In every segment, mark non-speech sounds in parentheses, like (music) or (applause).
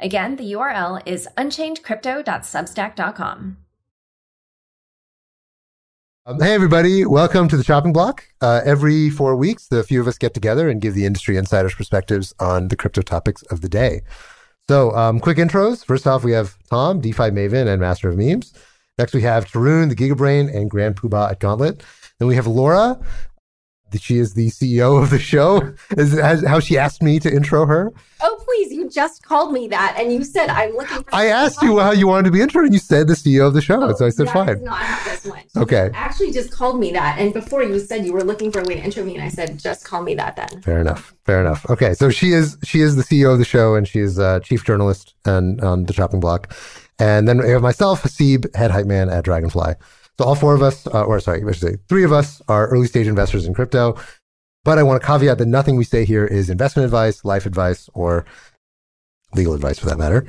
Again, the URL is unchainedcrypto.substack.com. Um, hey, everybody. Welcome to the Chopping Block. Uh, every four weeks, the few of us get together and give the industry insiders' perspectives on the crypto topics of the day. So, um, quick intros. First off, we have Tom, DeFi Maven and Master of Memes. Next, we have Tarun, the Gigabrain and Grand Poobah at Gauntlet. Then we have Laura. She is the CEO of the show. Is how she asked me to intro her. Oh, please. You just called me that and you said, I'm looking for. I asked you how you wanted to be introed and you said the CEO of the show. Oh, so I said, fine. not how this went. Okay. You actually just called me that. And before you said you were looking for a way to intro me, and I said, just call me that then. Fair enough. Fair enough. Okay. So she is she is the CEO of the show and she's uh, chief journalist and on the chopping block. And then we have myself, Haseeb, head hype man at Dragonfly. So all four of us, uh, or sorry, I should say three of us are early stage investors in crypto. But I want to caveat that nothing we say here is investment advice, life advice, or legal advice for that matter.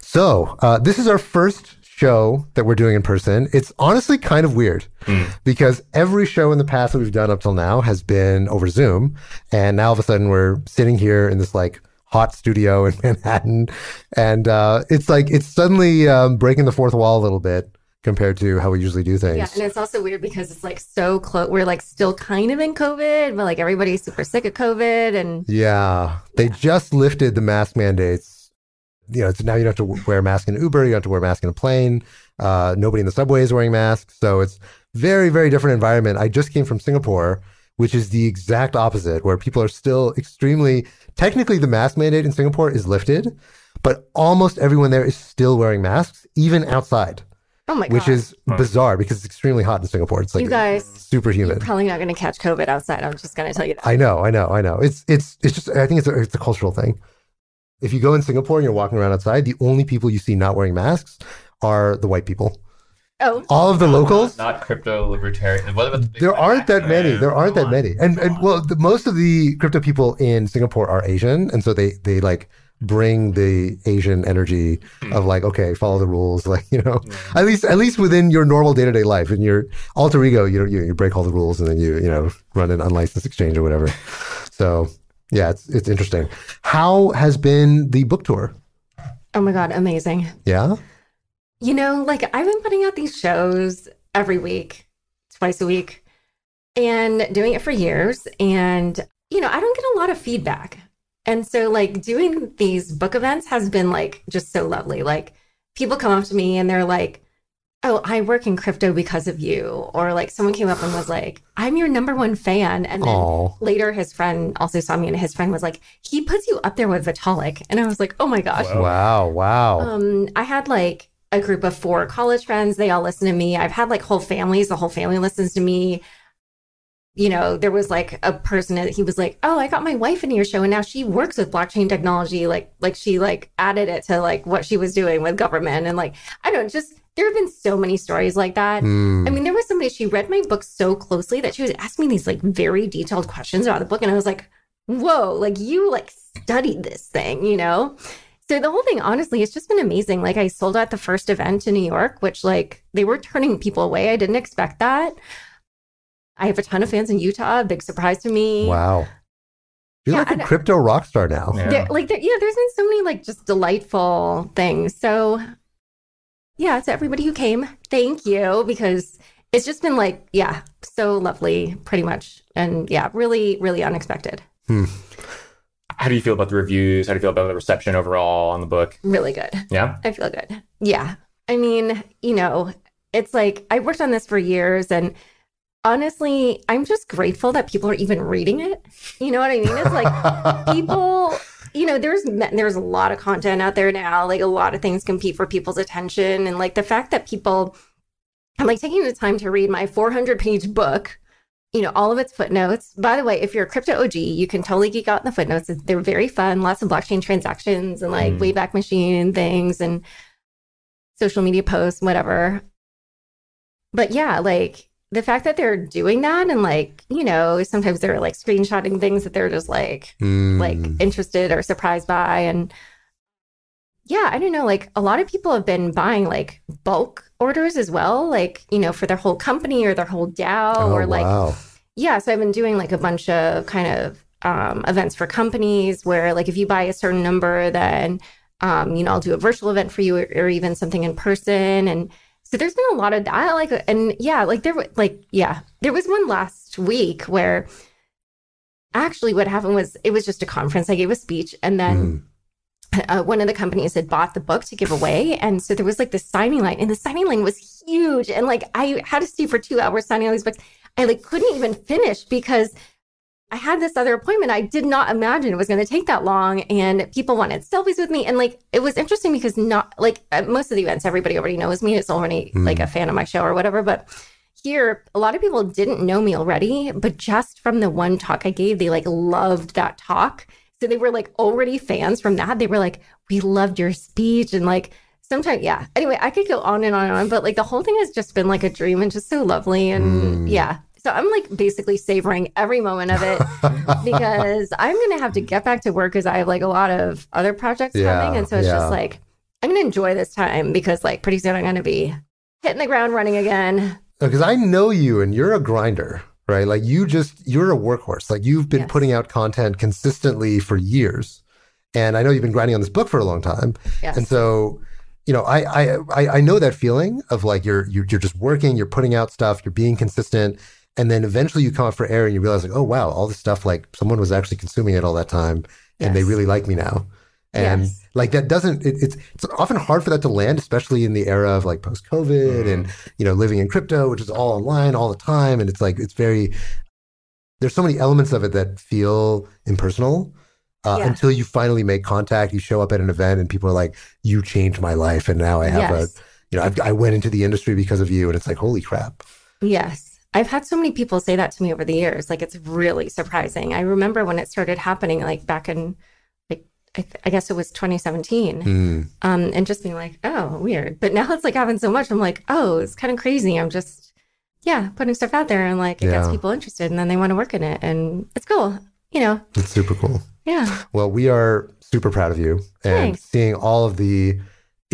So uh, this is our first show that we're doing in person. It's honestly kind of weird mm. because every show in the past that we've done up till now has been over Zoom. And now all of a sudden we're sitting here in this like hot studio in (laughs) Manhattan. And uh, it's like, it's suddenly um, breaking the fourth wall a little bit compared to how we usually do things. Yeah, and it's also weird because it's like so close. We're like still kind of in COVID, but like everybody's super sick of COVID, and yeah, they yeah. just lifted the mask mandates. You know, it's now you don't have to wear a mask in Uber. You don't have to wear a mask in a plane. Uh, nobody in the subway is wearing masks, so it's very, very different environment. I just came from Singapore, which is the exact opposite, where people are still extremely technically the mask mandate in Singapore is lifted, but almost everyone there is still wearing masks, even outside. Oh my god. Which is bizarre because it's extremely hot in Singapore. It's like you guys super humid. You're probably not going to catch COVID outside. I'm just going to tell you that. I know, I know, I know. It's it's it's just I think it's a, it's a cultural thing. If you go in Singapore and you're walking around outside, the only people you see not wearing masks are the white people. Oh, all of the locals, not, not crypto libertarian. What about the there aren't that many. There aren't that many, and and well, the, most of the crypto people in Singapore are Asian, and so they they like bring the Asian energy mm. of like, okay, follow the rules, (laughs) like you know, yeah. at least at least within your normal day to day life. In your alter ego, you, you you break all the rules and then you you know run an unlicensed exchange or whatever. (laughs) so yeah, it's it's interesting. How has been the book tour? Oh my god, amazing! Yeah, you know, like I've been putting out these shows every week, twice a week, and doing it for years, and you know, I don't get a lot of feedback and so, like, doing these book events has been like just so lovely. Like, people come up to me and they're like, Oh, I work in crypto because of you. Or like someone came up and was like, I'm your number one fan. And then Aww. later his friend also saw me and his friend was like, he puts you up there with Vitalik. And I was like, oh my gosh. Wow. Wow. Um, I had like a group of four college friends. They all listen to me. I've had like whole families. The whole family listens to me you know, there was like a person that he was like, "Oh, I got my wife into your show, and now she works with blockchain technology." Like, like she like added it to like what she was doing with government, and like I don't just there have been so many stories like that. Mm. I mean, there was somebody she read my book so closely that she was asking me these like very detailed questions about the book, and I was like, "Whoa!" Like you like studied this thing, you know? So the whole thing, honestly, it's just been amazing. Like I sold out the first event in New York, which like they were turning people away. I didn't expect that. I have a ton of fans in Utah. Big surprise to me. Wow. You're yeah, like a crypto rock star now. Yeah. Like, yeah, there's been so many like just delightful things. So, yeah, to everybody who came, thank you because it's just been like, yeah, so lovely, pretty much. And yeah, really, really unexpected. Hmm. How do you feel about the reviews? How do you feel about the reception overall on the book? Really good. Yeah. I feel good. Yeah. I mean, you know, it's like I worked on this for years and honestly, I'm just grateful that people are even reading it. You know what I mean? It's like (laughs) people, you know, there's there's a lot of content out there now. Like a lot of things compete for people's attention, and like the fact that people, I'm like taking the time to read my 400 page book. you know, all of its footnotes. By the way, if you're a crypto OG, you can totally geek out in the footnotes. They're very fun, lots of blockchain transactions and like Mm. Wayback Machine things and social media posts, whatever. But yeah, like the fact that they're doing that and like, you know, sometimes they're like screenshotting things that they're just like Mm. like interested or surprised by and yeah i don't know like a lot of people have been buying like bulk orders as well like you know for their whole company or their whole dao oh, or like wow. yeah so i've been doing like a bunch of kind of um, events for companies where like if you buy a certain number then um, you know i'll do a virtual event for you or, or even something in person and so there's been a lot of that like and yeah like there like yeah there was one last week where actually what happened was it was just a conference i gave a speech and then Mm. uh, one of the companies had bought the book to give away. And so there was like this signing line, and the signing line was huge. And like I had to stay for two hours signing all these books. I like couldn't even finish because I had this other appointment. I did not imagine it was going to take that long. And people wanted selfies with me. And like it was interesting because not like at most of the events, everybody already knows me. It's already Mm. like a fan of my show or whatever. But here, a lot of people didn't know me already, but just from the one talk I gave, they like loved that talk. So they were like already fans from that. They were like, we loved your speech. And like, sometimes, yeah. Anyway, I could go on and on and on, but like the whole thing has just been like a dream and just so lovely. And Mm. yeah. So I'm like basically savoring every moment of it (laughs) because I'm going to have to get back to work because I have like a lot of other projects Yeah, coming. And so it's yeah. just like, I'm going to enjoy this time because like pretty soon I'm going to be hitting the ground running again. because I know you and you're a grinder, right? Like you just you're a workhorse. Like you've been Yes. putting out content consistently for years, and I know you've been grinding on this book for a long time. Yes. And so, you know, I I I, I know that feeling of like you're you're you're just working, you're putting out stuff, you're being consistent, and then eventually you come up for air and you realize like, oh wow, all this stuff like someone was actually consuming it all that time, and they really like me now. And Yes. like that doesn't it, it's it's often hard for that to land, especially in the era of like post COVID and you know living in crypto, which is all online all the time, and it's like it's very there's so many elements of it that feel impersonal uh, Yeah. until you finally make contact. You show up at an event and people are like, "You changed my life," and now I have yes. a you know I've, I went into the industry because of you, and it's like holy crap. Yes. I've had so many people say that to me over the years. Like it's really surprising. I remember when it started happening, like back in, like I, th- I guess it was 2017, Mm, um, and just being like, oh, weird. But now it's like having so much. I'm like, oh, it's kind of crazy. I'm just, yeah, putting stuff out there, and like it gets people interested, and then they want to work in it, and it's cool. You know, it's super cool. yeah, Well, we are super proud of you, and seeing all of the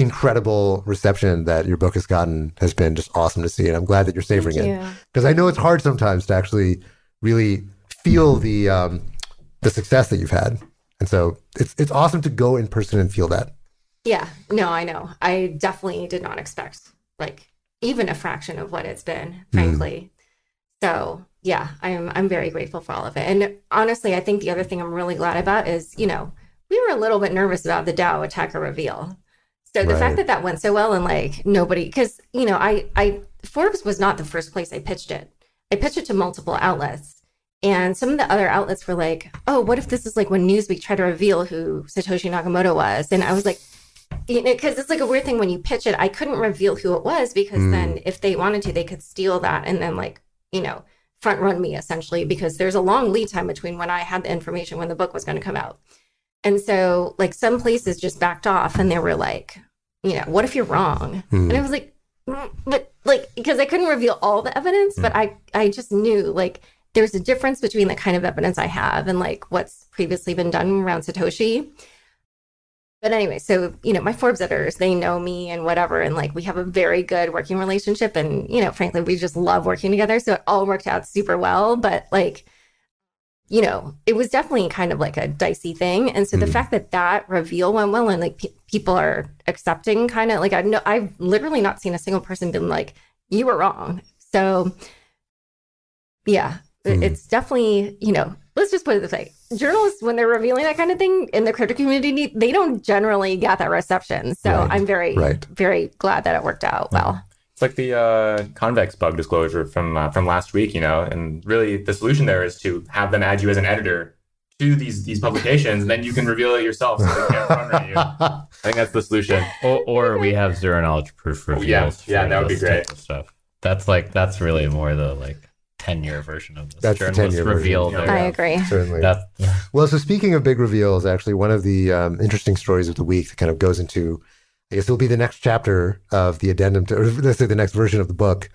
incredible reception that your book has gotten has been just awesome to see, and I'm glad that you're savoring it. because I know it's hard sometimes to actually really feel the um, the success that you've had, and so it's it's awesome to go in person and feel that. Yeah, no, I know. I definitely did not expect like even a fraction of what it's been, frankly. So yeah, I'm I'm very grateful for all of it. And honestly, I think the other thing I'm really glad about is, you know, we were a little bit nervous about the DAO attacker reveal. So the Right. fact that that went so well and like nobody, because you know, I I Forbes was not the first place I pitched it. I pitched it to multiple outlets. And some of the other outlets were like, oh, what if this is like when Newsweek tried to reveal who Satoshi Nakamoto was? And I was like, you know, because it's like a weird thing when you pitch it. I couldn't reveal who it was because Mm. then if they wanted to, they could steal that and then like, you know, front run me essentially because there's a long lead time between when I had the information when the book was going to come out. And so like some places just backed off and they were like, you know, what if you're wrong? Hmm. And I was like, "Mm," but like because I couldn't reveal all the evidence, but I I just knew like there's a difference between the kind of evidence I have and like what's previously been done around Satoshi. But anyway, so you know, my Forbes editors, they know me and whatever, and like we have a very good working relationship, and you know, frankly, we just love working together. So it all worked out super well. But like, you know, it was definitely kind of like a dicey thing, and so the Mhm. fact that that reveal went well and like pe- people are accepting, kind of like I know I've literally not seen a single person been like, "You were wrong." So yeah, Hmm. it's definitely you know let's just put it this way journalists when they're revealing that kind of thing in the crypto community they don't generally get that reception so Right, i'm very right. very glad that it worked out well It's like the uh, convex bug disclosure from uh, from last week, you know, and really the solution there is to have them add you as an editor to these these publications, and then you can reveal it yourself, so they can't run you. I think that's the solution. Or, or we have zero knowledge proof Oh, yeah. Yeah, that would be great. of Stuff. That's like that's really more the like ten year version of this. That's the journalist 10-year version, reveal. yeah. I agree. Certainly. That, Well, so speaking of big reveals, actually, one of the um, interesting stories of the week that kind of goes into, I guess it'll be the next chapter of the addendum to, or let's say the next version of the book.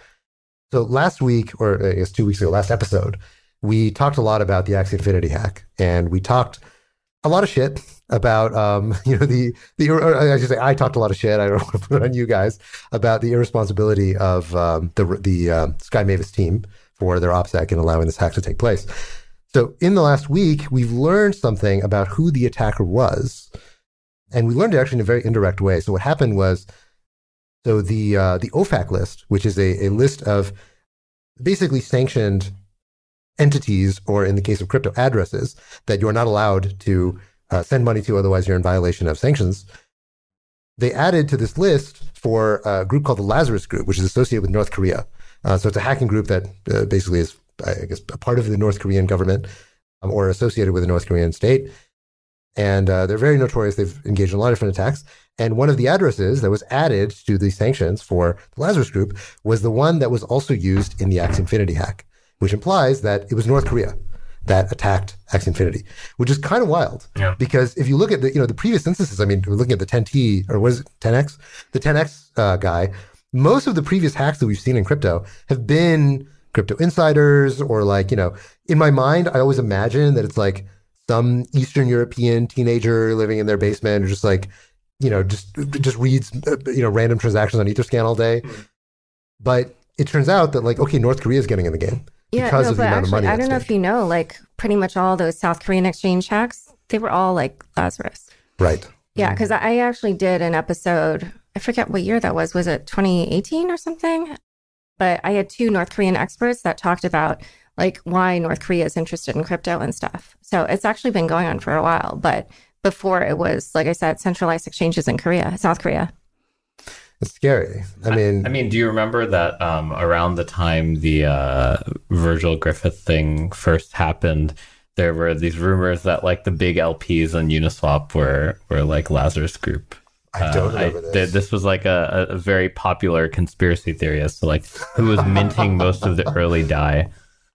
So last week, or I guess two weeks ago, last episode, we talked a lot about the Axie Infinity hack, and we talked a lot of shit about, um, (laughs) you know, the the. I should say, I talked a lot of shit. I don't (laughs) want to put it on you guys about the irresponsibility of um, the the uh, Sky Mavis team for their OPSEC in allowing this hack to take place. So in the last week, we've learned something about who the attacker was, and we learned it actually in a very indirect way. So what happened was, so the uh, the OFAC list, which is a, a list of basically sanctioned entities, or in the case of crypto addresses, that you're not allowed to uh, send money to, otherwise you're in violation of sanctions. They added to this list for a group called the Lazarus Group, which is associated with North Korea. Uh, so it's a hacking group that uh, basically is, I guess, a part of the North Korean government um, or associated with the North Korean state. And uh, they're very notorious. They've engaged in a lot of different attacks. And one of the addresses that was added to the sanctions for the Lazarus Group was the one that was also used in the Axie Infinity hack, which implies that it was North Korea that attacked Axie Infinity, which is kind of wild. Yeah. Because if you look at the you know the previous instances, I mean, we're looking at the 10T or was it, 10X, the 10X uh, guy. Most of the previous hacks that we've seen in crypto have been crypto insiders or like you know. In my mind, I always imagine that it's like some Eastern European teenager living in their basement, or just like you know, just just reads uh, you know random transactions on Etherscan all day. But it turns out that like okay, North Korea is getting in the game Yeah, because no, of the but amount of money. I don't know if you know, like pretty much all those South Korean exchange hacks, they were all like Lazarus. Right. Yeah, because I actually did an episode. I forget what year that was. Was it 2018 or something? But I had two North Korean experts that talked about like why North Korea is interested in crypto and stuff. So it's actually been going on for a while. But before it was, like I said, centralized exchanges in Korea, South Korea. It's scary. I mean, I mean, do you remember that um, around the time the uh, Virgil Griffith thing first happened, there were these rumors that like the big LPs on Uniswap were were like Lazarus Group. I don't Uh, remember th- this. this was like a, a a very popular conspiracy theory as to like who was minting most of the early DAI.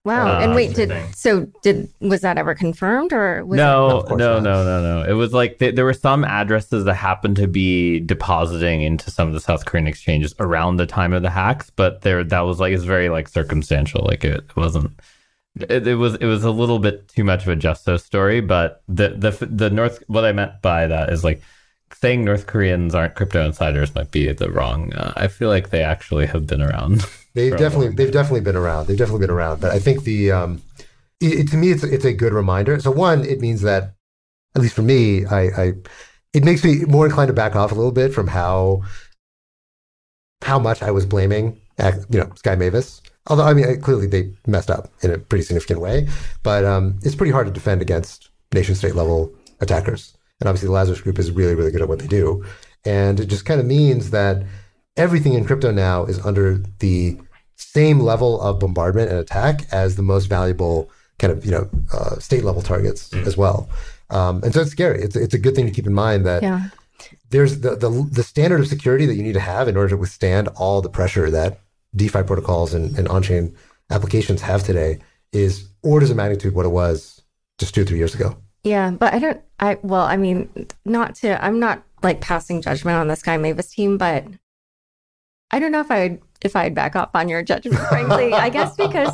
Wow. Uh, and wait, did interesting. so did was that ever confirmed or was no, Of course no, not. no, no, no. It was like th- there were some addresses that happened to be depositing into some of the South Korean exchanges around the time of the hacks, but there that was like it's very like circumstantial. Like it, wasn't. It, it was it was a little bit too much of a Justo story, but the the the North what I meant by that is like saying North Koreans aren't crypto insiders might be the wrong. Uh, I feel like they actually have been around. (laughs) They've a definitely they've definitely been around. They've definitely been around. But I think the um, it, it- to me it's it's a good reminder. So one, it means that at least for me, I, I it makes me more inclined to back off a little bit from how how much I was blaming you know Sky Mavis. Although I mean I- clearly they messed up in a pretty significant way, but um, it's pretty hard to defend against nation state level attackers. And obviously the Lazarus Group is really really good at what they do, and it just kind of means that everything in crypto now is under the same level of bombardment and attack as the most valuable kind of you know uh, state level targets as well. Um, and so it's scary. It's it's a good thing to keep in mind that Yeah. there's the, the the standard of security that you need to have in order to withstand all the pressure that DeFi protocols and, and on-chain applications have today is orders of magnitude what it was just two or three years ago. Yeah, but I don't. I well, I mean, not to. I'm not like passing judgment on the Sky Mavis team, but I don't know if I'd if I'd back up on your judgment. Frankly, I guess because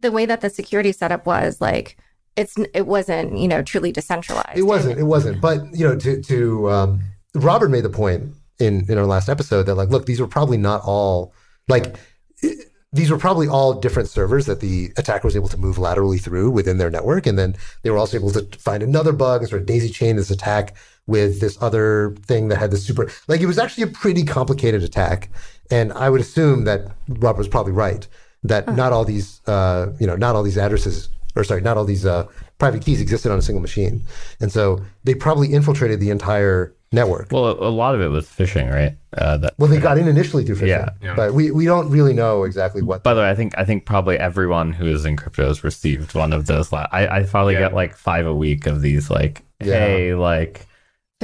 the way that the security setup was, like, it's it wasn't you know truly decentralized. It wasn't. It wasn't. But you know, to to um, Robert made the point in in our last episode that like, look, these were probably not all like. i- these were probably all different servers that the attacker was able to move laterally through within their network, and then they were also able to find another bug and sort of daisy chain this attack with this other thing that had this super. Like it was actually a pretty complicated attack, and I would assume that Robert was probably right that not all these, uh, you know, not all these addresses or sorry, not all these uh, private keys existed on a single machine, and so they probably infiltrated the entire network. Well, a, a lot of it was phishing, right? Uh, that Well, they got in initially through phishing, Yeah. Yeah. but we, we don't really know exactly what. By the way, I think I think probably everyone who is in crypto has received one of those. La- I I probably Yeah. get like five a week of these. Like, Yeah. hey, like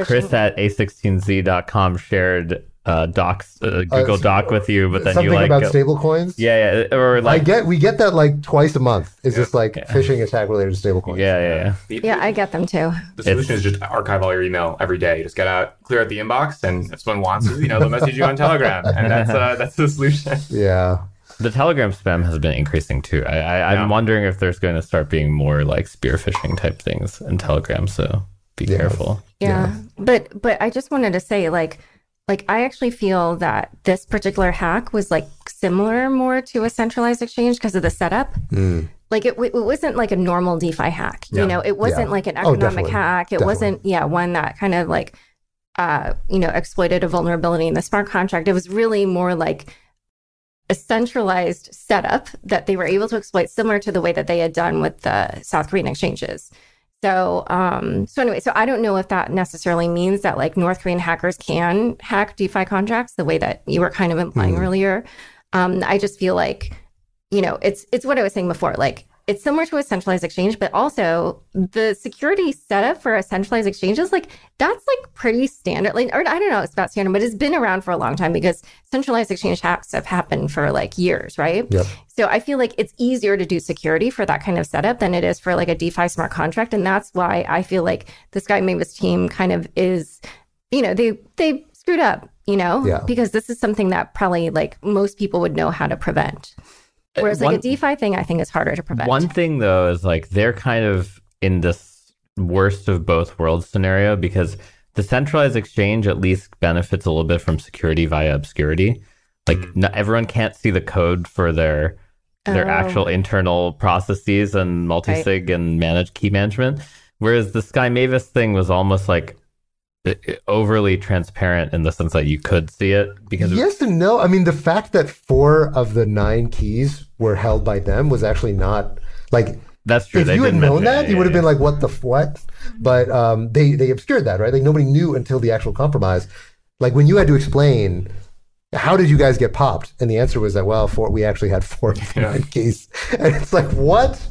Chris at a16z.com shared uh, docs, uh, Google Doc with you, but then you like, about uh, stable coins. yeah, yeah, or I get we get that like twice a month. It's just like phishing attack related to stable coins. yeah, yeah, yeah. Yeah, I get them too. the solution is just archive all your email every day. Just get out, clear out the inbox, and if someone wants you, you know, they'll message you on Telegram, and that's uh, that's the solution. Yeah. The Telegram spam has been increasing too. I, I, I'm Yeah. wondering if there's going to start being more like spear phishing type things in Telegram. So be Yeah. careful. Yeah. But but I just wanted to say like like I actually feel that this particular hack was like similar more to a centralized exchange because of the setup. Mm. Like it, it wasn't like a normal DeFi hack. Yeah. You know, it wasn't Yeah. like an Oh, economic definitely. hack. It Definitely. wasn't yeah, one that kind of like uh, you know, exploited a vulnerability in the smart contract. It was really more like a centralized setup that they were able to exploit similar to the way that they had done with the South Korean exchanges. So, um, so anyway, so I don't know if that necessarily means that like North Korean hackers can hack DeFi contracts the way that you were kind of implying Hmm. earlier. Um, I just feel like, you know, it's it's what I was saying before. Like it's similar to a centralized exchange, but also the security setup for a centralized exchange is like that's like pretty standard. Like, or I don't know, it's about standard, but it's been around for a long time because centralized exchange hacks have happened for like years, right? Yep. So I feel like it's easier to do security for that kind of setup than it is for like a DeFi smart contract, and that's why I feel like the Sky Mavis team kind of is, you know, they they screwed up, you know, Yeah. because this is something that probably like most people would know how to prevent. Whereas like a DeFi thing, I think is harder to prevent. One thing though is like they're kind of in this worst of both worlds scenario because the centralized exchange at least benefits a little bit from security via obscurity. Like mm. not, everyone can't see the code for their their Oh. actual internal processes and multi-sig and managed key management. Whereas the Sky Mavis thing was almost like overly transparent in the sense that you could see it because Yes and no. I mean, the fact that four of the nine keys were held by them was actually not like that's true. if they you had known that, it. you would have yeah. been like, "What the what?" But um, they they obscured that, right? Like nobody knew until the actual compromise. Like when you had to explain, how did you guys get popped? And the answer was that well, four we actually had four of the nine keys, and it's like what?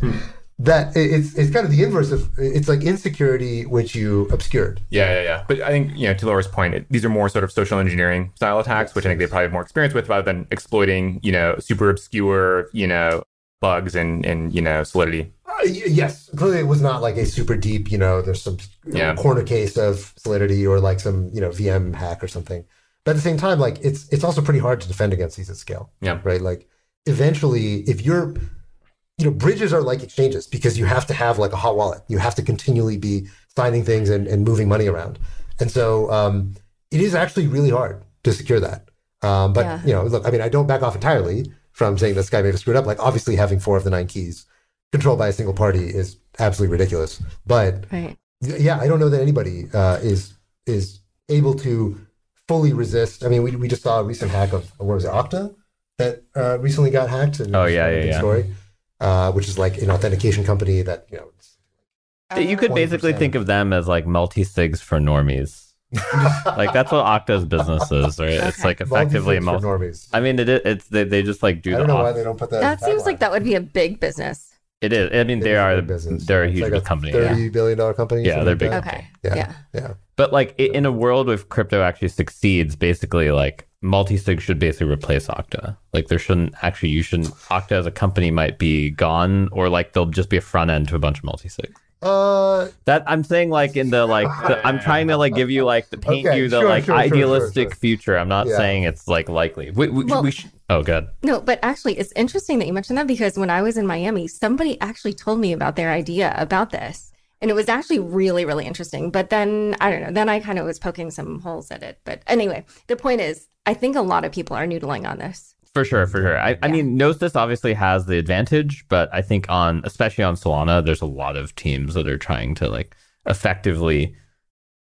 That it's it's kind of the inverse of it's like insecurity which you obscured. Yeah, yeah, yeah. But I think, you know, to Laura's point, it, these are more sort of social engineering style attacks, which I think they probably have more experience with rather than exploiting, you know, super obscure, you know, bugs and, and you know, Solidity. Uh, yes, clearly it was not like a super deep. You know, there's some you know, Yeah. corner case of Solidity or like some you know VM hack or something. But at the same time, like it's it's also pretty hard to defend against these at scale. Yeah. Right. Like eventually, if you're you know, bridges are like exchanges because you have to have like a hot wallet. You have to continually be signing things and, and moving money around. And so um, it is actually really hard to secure that. Um, but, Yeah. you know, look, I mean, I don't back off entirely from saying that Sky may have screwed up. Like, obviously, having four of the nine keys controlled by a single party is absolutely ridiculous. But right. yeah, I don't know that anybody uh, is is able to fully resist. I mean, we, we just saw a recent hack of what was it, Okta that uh, recently got hacked. And Oh, yeah, yeah, yeah. Story, uh, which is like an authentication company that you know. You could basically 20%. think of them as like multi sigs for normies. (laughs) like that's what Okta's business is, right? It's like effectively a multi multi. normies. I mean, it is. It's they, they just like do I don't know why they don't put that. That seems like that would be a big business. It is. I mean, they is a are. big business. They're a It's huge like company. yeah. Thirty billion dollar company. Yeah, they're like big. that. Okay. Yeah. Yeah. Yeah. But like i- in a world where crypto actually succeeds, basically like multi-sig should basically replace Okta. Like there shouldn't actually you shouldn't Okta as a company might be gone or like they'll just be a front end to a bunch of multi-sig. Uh, That I'm saying like in the like the, I'm trying to like give you like the paint Okay, you the sure, like sure, sure, sure, idealistic sure. future. I'm not Yeah. saying it's like likely. We, we, Well- we should, oh good. No, but actually, it's interesting that you mentioned that because when I was in Miami, somebody actually told me about their idea about this. And it was actually really, really interesting. But then, I don't know, then I kind of was poking some holes at it. But anyway, the point is, I think a lot of people are noodling on this. For sure, for sure. I, I mean, Gnosis obviously has the advantage, but I think on, especially on Solana, there's a lot of teams that are trying to like effectively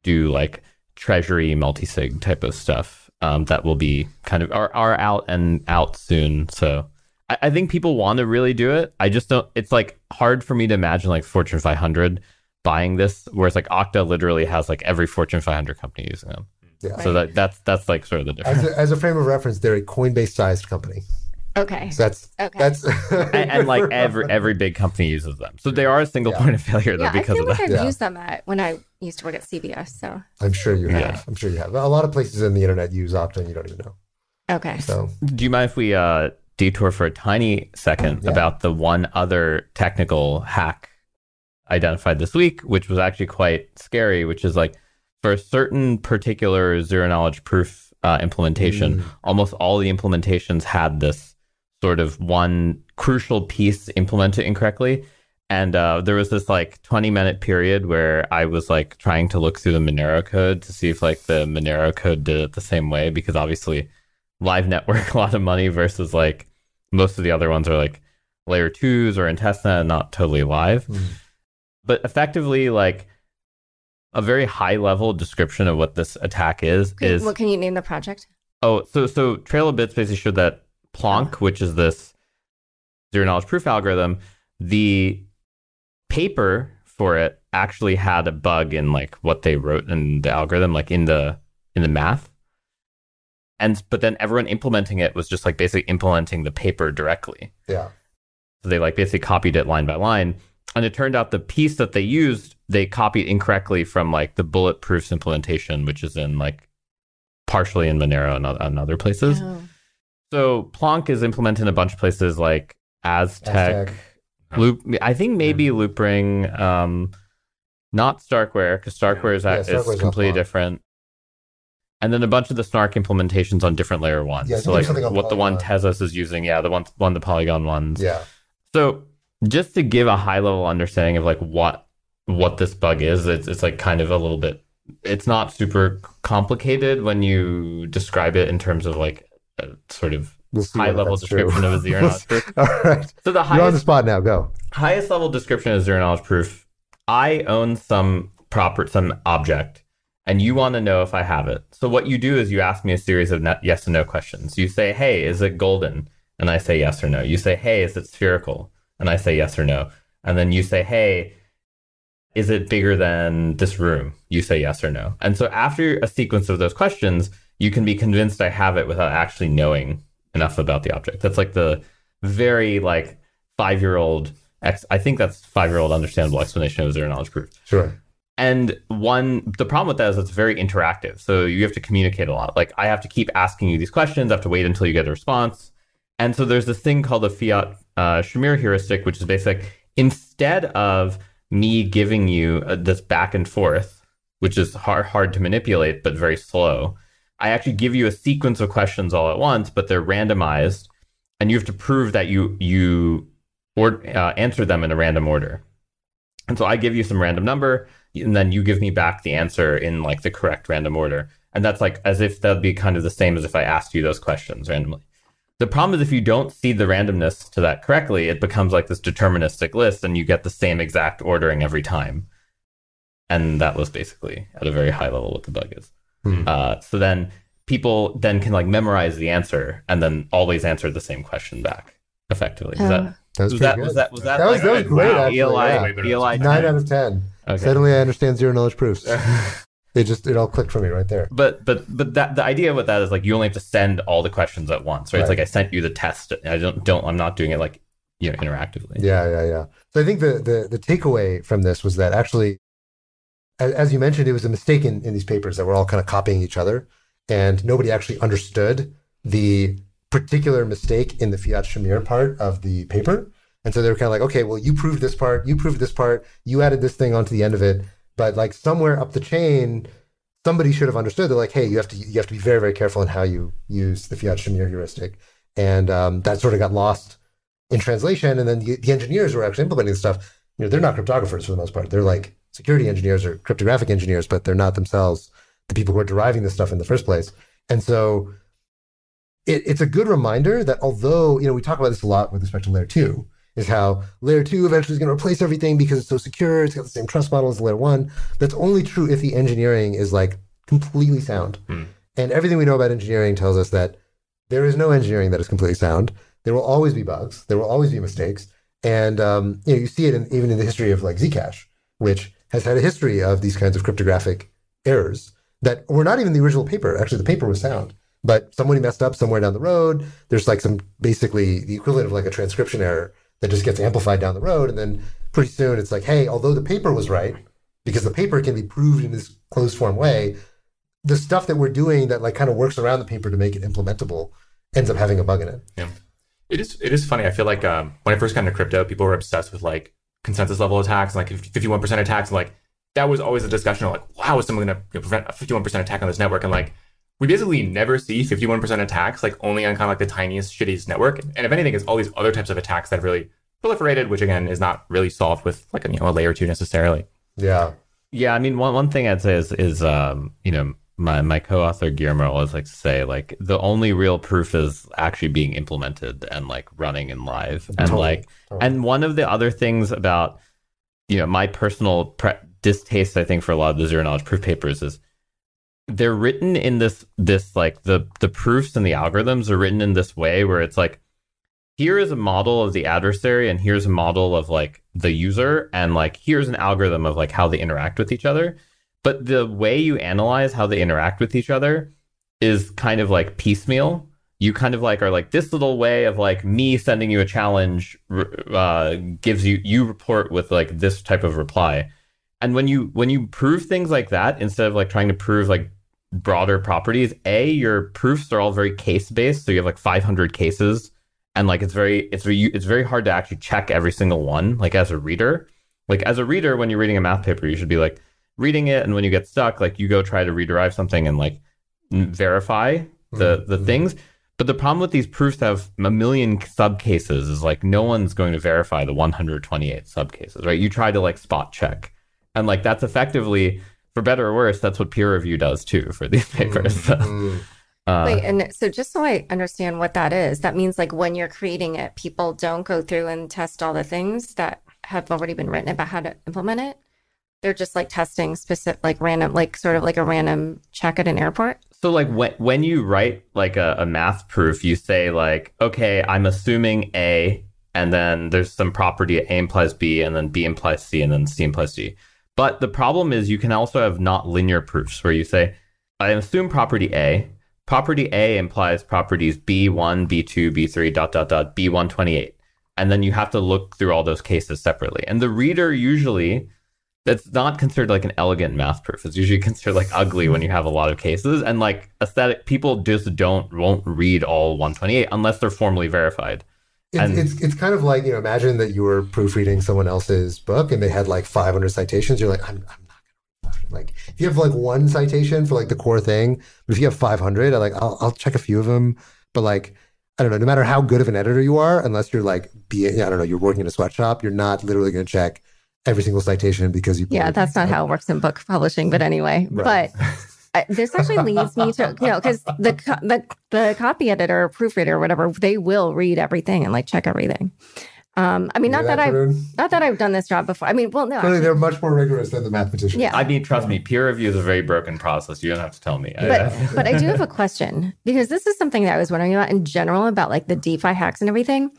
do like treasury multi-sig type of stuff um, that will be kind of are, are out and out soon. So I, I think people want to really do it. I just don't. It's like hard for me to imagine like Fortune 500 buying this, whereas like Okta literally has like every Fortune 500 company using them. Yeah. So that that's that's like sort of the difference. As a, as a frame of reference, they're a Coinbase sized company. Okay. So that's Okay. that's and, and like every every big company uses them. So they are a single Yeah. point of failure though yeah, I because feel of like that. I've Yeah. used them at when I used to work at CBS. So I'm sure you have. Yeah. I'm sure you have. A lot of places in the internet use Okta and you don't even know. okay. So Do you mind if we uh, detour for a tiny second Yeah. about the one other technical hack identified this week, which was actually quite scary, which is like for a certain particular zero knowledge proof uh, implementation, Mm. almost all the implementations had this sort of one crucial piece implemented incorrectly. And uh, there was this like 20 minute period where I was like trying to look through the Monero code to see if like the Monero code did it the same way, because obviously live network (laughs) a lot of money versus like most of the other ones are like layer twos or in testnet and not totally live. Mm. But effectively, like a very high level description of what this attack is Okay, is what can you name the project? Oh, so so Trail of Bits basically showed that Plonk, oh. which is this zero knowledge proof algorithm, the paper for it actually had a bug in like what they wrote in the algorithm, like in the in the math. And but then everyone implementing it was just like basically implementing the paper directly. yeah. So they like basically copied it line by line. And it turned out the piece that they used, they copied incorrectly from like the bulletproofs implementation, which is in like partially in Monero and, and other places. Oh. So Plonk is implemented in a bunch of places like Aztec, Aztec. Loop. I think maybe Loopring, um, not Starkware because Starkware is, Yeah, is completely different. And then a bunch of the Snark implementations on different layer ones. Yeah, so like on what the one Polygon. Tezos is using, yeah, the one one the Polygon ones. Yeah. So just to give a high level understanding of like what what this bug is, it's it's like kind of a little bit. It's not super complicated when you describe it in terms of like a sort of We'll high level that's true. description of a (laughs) zero knowledge proof. All right. So the You're on the highest spot now. Go. highest level description of zero knowledge proof. I own some proper some object, and you want to know if I have it. So what you do is you ask me a series of yes and no questions. You say, "Hey, is it golden?" And I say yes or no. You say, "Hey, is it spherical?" And I say yes or no. And then you say, "Hey, is it bigger than this room?" You say yes or no. And so after a sequence of those questions, you can be convinced I have it without actually knowing enough about the object. That's like the very like five year old. Ex- I think that's five year old understandable explanation of zero knowledge proof. Sure. And one, the problem with that is it's very interactive. So you have to communicate a lot. Like I have to keep asking you these questions. I have to wait until you get a response. And so there's this thing called the fiat uh, Shamir heuristic, which is like, instead of me giving you uh, this back and forth, which is hard, hard to manipulate but very slow, I actually give you a sequence of questions all at once, but they're randomized, and you have to prove that you you or uh, answer them in a random order. And so I give you some random number, and then you give me back the answer in like the correct random order. And that's like as if that'd be kind of the same as if I asked you those questions randomly. The problem is if you don't see the randomness to that correctly, it becomes like this deterministic list and you get the same exact ordering every time. And that was basically at a very high level what the bug is. Hmm. Uh, so then people then can like memorize the answer and then always answer the same question back effectively. Is Oh. that That was, was that, good. was that was that That was- that was great, wow, actually, ELI, yeah. ELI Nine out of ten. Okay. Suddenly, I understand zero knowledge proofs. (laughs) it just it all clicked for me right there. But but but that the idea with that is like you only have to send all the questions at once, right? It's like I sent you the test. I don't don't I'm not doing it like you know interactively. Yeah, yeah, yeah. So I think the the the takeaway from this was that actually, as, as you mentioned, it was a mistake in, in these papers that were all kind of copying each other, and nobody actually understood the particular mistake in the fiat Shamir part of the paper. And so they were kind of like, okay, well, you proved this part, you proved this part, you added this thing onto the end of it, but like somewhere up the chain, somebody should have understood. They're like, hey, you have to you have to be very very careful in how you use the fiat Shamir heuristic, and um, that sort of got lost in translation. And then the, the engineers who are actually implementing this stuff, you know, they're not cryptographers for the most part. They're like security engineers or cryptographic engineers, but they're not themselves the people who are deriving this stuff in the first place. And so it, it's a good reminder that although, you know, we talk about this a lot with respect to layer two, is how layer two eventually is going to replace everything because it's so secure. It's got the same trust model as layer one. That's only true if the engineering is like completely sound. Hmm. And everything we know about engineering tells us that there is no engineering that is completely sound. There will always be bugs. There will always be mistakes. And um, you know, you see it in, even in the history of like Zcash, which has had a history of these kinds of cryptographic errors that were not even the original paper. Actually, the paper was sound. But somebody messed up somewhere down the road. There's like some basically the equivalent of like a transcription error that just gets amplified down the road. And then pretty soon it's like, hey, although the paper was right, because the paper can be proved in this closed form way, the stuff that we're doing that like kind of works around the paper to make it implementable ends up having a bug in it. Yeah. It is it is funny. I feel like um, when I first got into crypto, people were obsessed with like consensus level attacks, and, like 51% attacks. And, like that was always a discussion of like, wow, someone going to prevent a 51% attack on this network? And like we basically never see 51% attacks, like only on kind of like the tiniest, shittiest network. And if anything, it's all these other types of attacks that have really proliferated, which again is not really solved with like a, you know a layer two necessarily. Yeah. Yeah, I mean, one one thing I'd say is is um, you know my my co-author Guillermo always likes to say like the only real proof is actually being implemented and like running in live and Totally, like totally. and one of the other things about you know my personal pre- distaste I think for a lot of the zero knowledge proof papers is they're written in this this like the the proofs and the algorithms are written in this way where it's like here is a model of the adversary and here's a model of like the user and like here's an algorithm of like how they interact with each other. But the way you analyze how they interact with each other is kind of like piecemeal. You kind of like are like this little way of like me sending you a challenge uh, gives you you report with like this type of reply. And when you when you prove things like that instead of like trying to prove like broader properties a your proofs are all very case based so you have like 500 cases and like it's very it's very it's very hard to actually check every single one like as a reader. Like as a reader when you're reading a math paper you should be like reading it and when you get stuck like you go try to rederive something and like verify the the Mhm. things. But the problem with these proofs have a million sub cases is like no one's going to verify the 128 sub cases right? You try to like spot check. And like that's effectively for better or worse that's what peer review does too for these (laughs) papers So, Mhm. uh, Wait, and so just so I understand what that is, that means like when you're creating it, people don't go through and test all the things that have already been written about how to implement it. They're just like testing specific, like random, like sort of like a random check at an airport. So like when when you write like a, a math proof, you say like, okay, I'm assuming A, and then there's some property A implies B, and then B implies C, and then C implies D. But the problem is you can also have not linear proofs where you say, I assume property A. Property A implies properties B1, B2, B3, dot dot dot B128. And then you have to look through all those cases separately. And the reader usually that's not considered like an elegant math proof. It's usually considered like ugly when you have a lot of cases. And like aesthetic people just don't won't read all 128 unless they're formally verified. It's, And- it's it's kind of like you know imagine that you were proofreading someone else's book and they had like 500 citations you're like I'm, I'm not gonna like if you have like one citation for like the core thing but if you have 500 I like I'll, I'll check a few of them but like I don't know no matter how good of an editor you are unless you're like being I don't know you're working in a sweatshop you're not literally going to check every single citation because you Yeah, that's not how it works in book publishing. But anyway, Right. but (laughs) this actually leads me to you know because the, the the copy editor or proofreader or whatever they will read everything and like check everything. Um, I mean, not do that I've Tarun? not that I've done this job before. I mean, well, no, Clearly actually, they're much more rigorous than the mathematicians Yeah. I mean, trust me, peer review is a very broken process. You don't have to tell me. I- but (laughs) but I do have a question because this is something that I was wondering about in general about like the DeFi hacks and everything.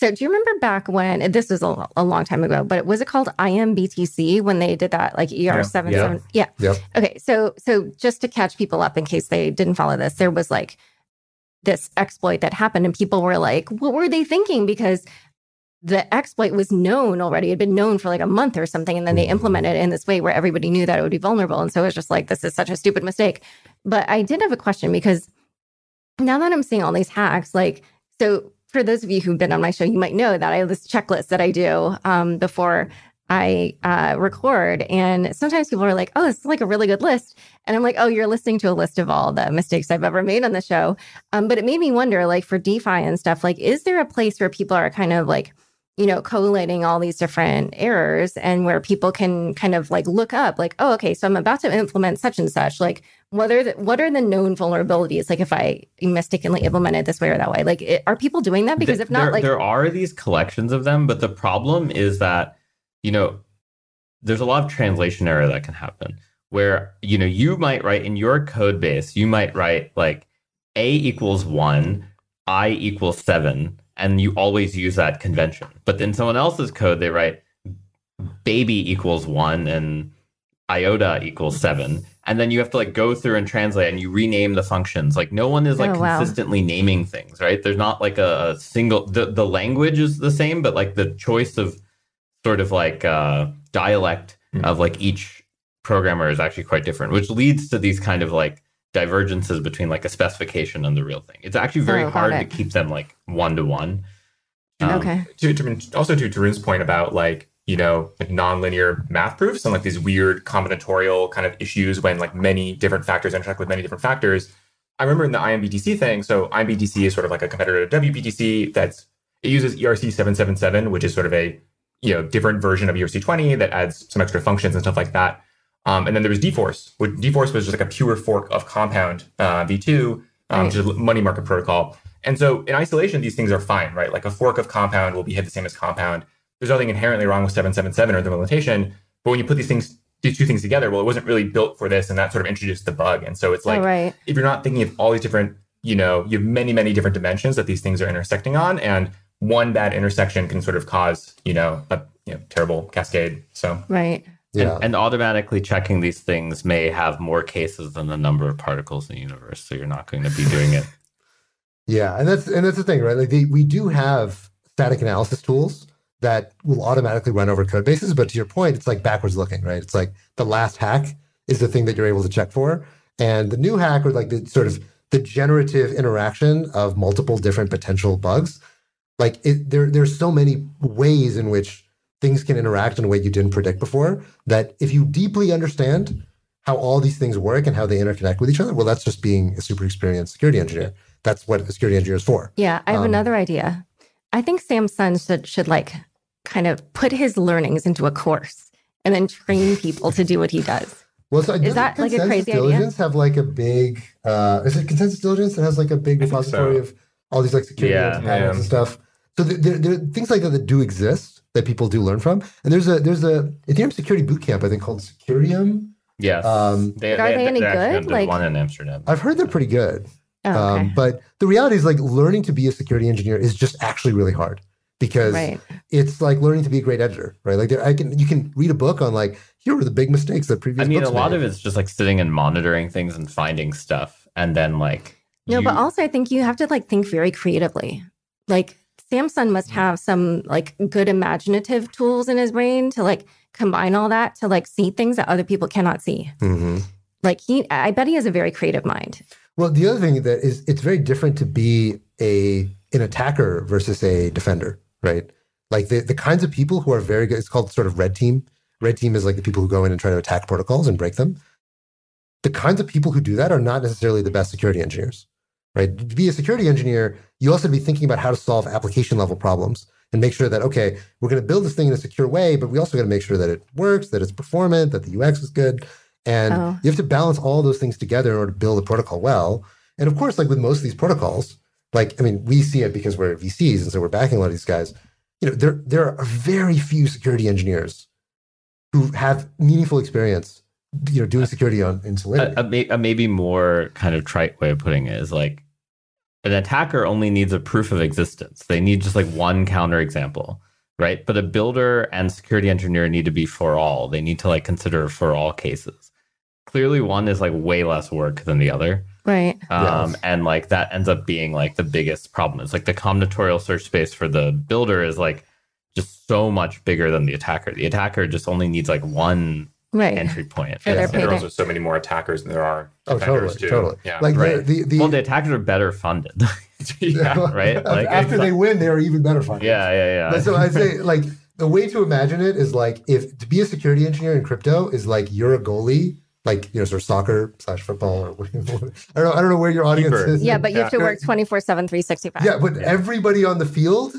So do you remember back when this was a, a long time ago, but was it called IMBTC when they did that like ER seven Yeah. seven? Yeah. Yep. Okay. So so just to catch people up in case they didn't follow this, there was like this exploit that happened, and people were like, "What were they thinking?" Because the exploit was known already; it had been known for like a month or something, and then they Mhm. implemented it in this way where everybody knew that it would be vulnerable, and so it was just like, "This is such a stupid mistake." But I did have a question because now that I'm seeing all these hacks, like, so for those of you who've been on my show, you might know that I have this checklist that I do um, before I uh, record. And sometimes people are like, oh, this is like a really good list. And I'm like, oh, you're listening to a list of all the mistakes I've ever made on the show. Um, but it made me wonder, like, for DeFi and stuff, like, is there a place where people are kind of like, you know, collating all these different errors and where people can kind of like look up, like, oh, okay, so I'm about to implement such and such. Like, what are the, what are the known vulnerabilities? Like, if I mistakenly implement it this way or that way, like, it, are people doing that? Because if not, there, like, there are these collections of them, but the problem is that you know there's a lot of translation error that can happen. Where you know you might write in your code base, you might write like a equals one, i equals seven, and you always use that convention. But in someone else's code, they write baby equals one and iota equals seven. And then you have to like go through and translate and you rename the functions. Like no one is like Oh, wow. consistently naming things, right? There's not like a, a single the, the language is the same, but like the choice of sort of like uh dialect Mhm. of like each programmer is actually quite different, which leads to these kind of like divergences between like a specification and the real thing. It's actually very Oh, got hard to keep them like one to one. Um, okay. to, to also to Tarun's point about like you know like nonlinear math proofs and like these weird combinatorial kind of issues when like many different factors interact with many different factors. I remember in the IMBTC thing. So IMBTC is sort of like a competitor to WBTC. That's it uses ERC seven seven seven, which is sort of a you know different version of ERC twenty that adds some extra functions and stuff like that. Um, and then there was DForce, which DForce was just like a pure fork of Compound uh, V2, um, which is a money market protocol. And so in isolation, these things are fine, right? Like a fork of Compound will behave the same as Compound. There's nothing inherently wrong with 777 or the implementation. But when you put these things, these two things together, well, it wasn't really built for this, and that sort of introduced the bug. And so it's oh, like All right. if you're not thinking of all these different, you know, you have many, many different dimensions that these things are intersecting on, and one bad intersection can sort of cause, you know, a you know, terrible cascade. So Right. Yeah. And, and automatically checking these things may have more cases than the number of particles in the universe. So you're not going to be doing it. (laughs) Yeah, and that's and that's the thing, right? Like they, we do have static analysis tools that will automatically run over code bases, but to your point, it's like backwards looking, right? It's like the last hack is the thing that you're able to check for, and the new hack or like the sort of the generative interaction of multiple different potential bugs. Like it, there, there's so many ways in which things can interact in a way you didn't predict before. That if you deeply understand how all these things work and how they interconnect with each other, well, that's just being a super experienced security engineer. That's what a security engineer is for. Yeah, I have Um, another idea. I think samczsun should should like kind of put his learnings into a course and then train (laughs) people to do what he does. Well, so doesn't that like a ConsenSys crazy idea? diligence have like a big? Uh, is it ConsenSys diligence that has like a big repository so. of all these like security Yeah, patterns yeah. and stuff? So there, there, there are things like that that do exist that people do learn from. And there's a there's a Ethereum security bootcamp I think called Secureum. Yes. Um, they, But are they any actually good? Like- one in Amsterdam. I've heard they're pretty good. Oh, okay. Um, but the reality is like learning to be a security engineer is just actually really hard because right. it's like learning to be a great editor, right? Like there, I can you can read a book on like here are the big mistakes that previous. I mean, books a lot made. of it's just like sitting and monitoring things and finding stuff, and then like No, you- but also I think you have to like think very creatively. Like samczsun must have some like good imaginative tools in his brain to like combine all that to like see things that other people cannot see. Mhm. Like he I bet he has a very creative mind. Well, the other thing that is it's very different to be a an attacker versus a defender, right? Like the, the kinds of people who are very good, it's called sort of red team. Red team is like the people who go in and try to attack protocols and break them. The kinds of people who do that are not necessarily the best security engineers, right? To be a security engineer, you also have to be thinking about how to solve application level problems and make sure that, okay, we're going to build this thing in a secure way, but we also got to make sure that it works, that it's performant, that the UX is good. And Oh. you have to balance all those things together in order to build a protocol well. And of course, like with most of these protocols, like I mean, we see it because we're VCs, and so we're backing a lot of these guys. You know, there there are very few security engineers who have meaningful experience, you know, doing security on in Solidity. a, a, a maybe more kind of trite way of putting it is like an attacker only needs a proof of existence. They need just like one counterexample, right? But a builder and security engineer need to be for all. They need to like consider for all cases. Clearly, one is like way less work than the other. Right. Um, Yes. and like that ends up being like the biggest problem. It's like the combinatorial search space for the builder is like just so much bigger than the attacker. The attacker just only needs like one Right. entry point. For their and there are also so many more attackers than there are oh, totally, too. totally. Yeah. Like right. the the, the, well, the attackers are better funded. (laughs) yeah. right? Like, after it's they win, they are even better funded. yeah, yeah, yeah. So I'd say (laughs) like the way to imagine it is like if to be a security engineer in crypto is like you're a goalie, like you know, sort of soccer slash football or whatever. I don't know. I don't know where your audience Keeper. is. Yeah, but you have to work 24 7, 365. Yeah, but everybody on the field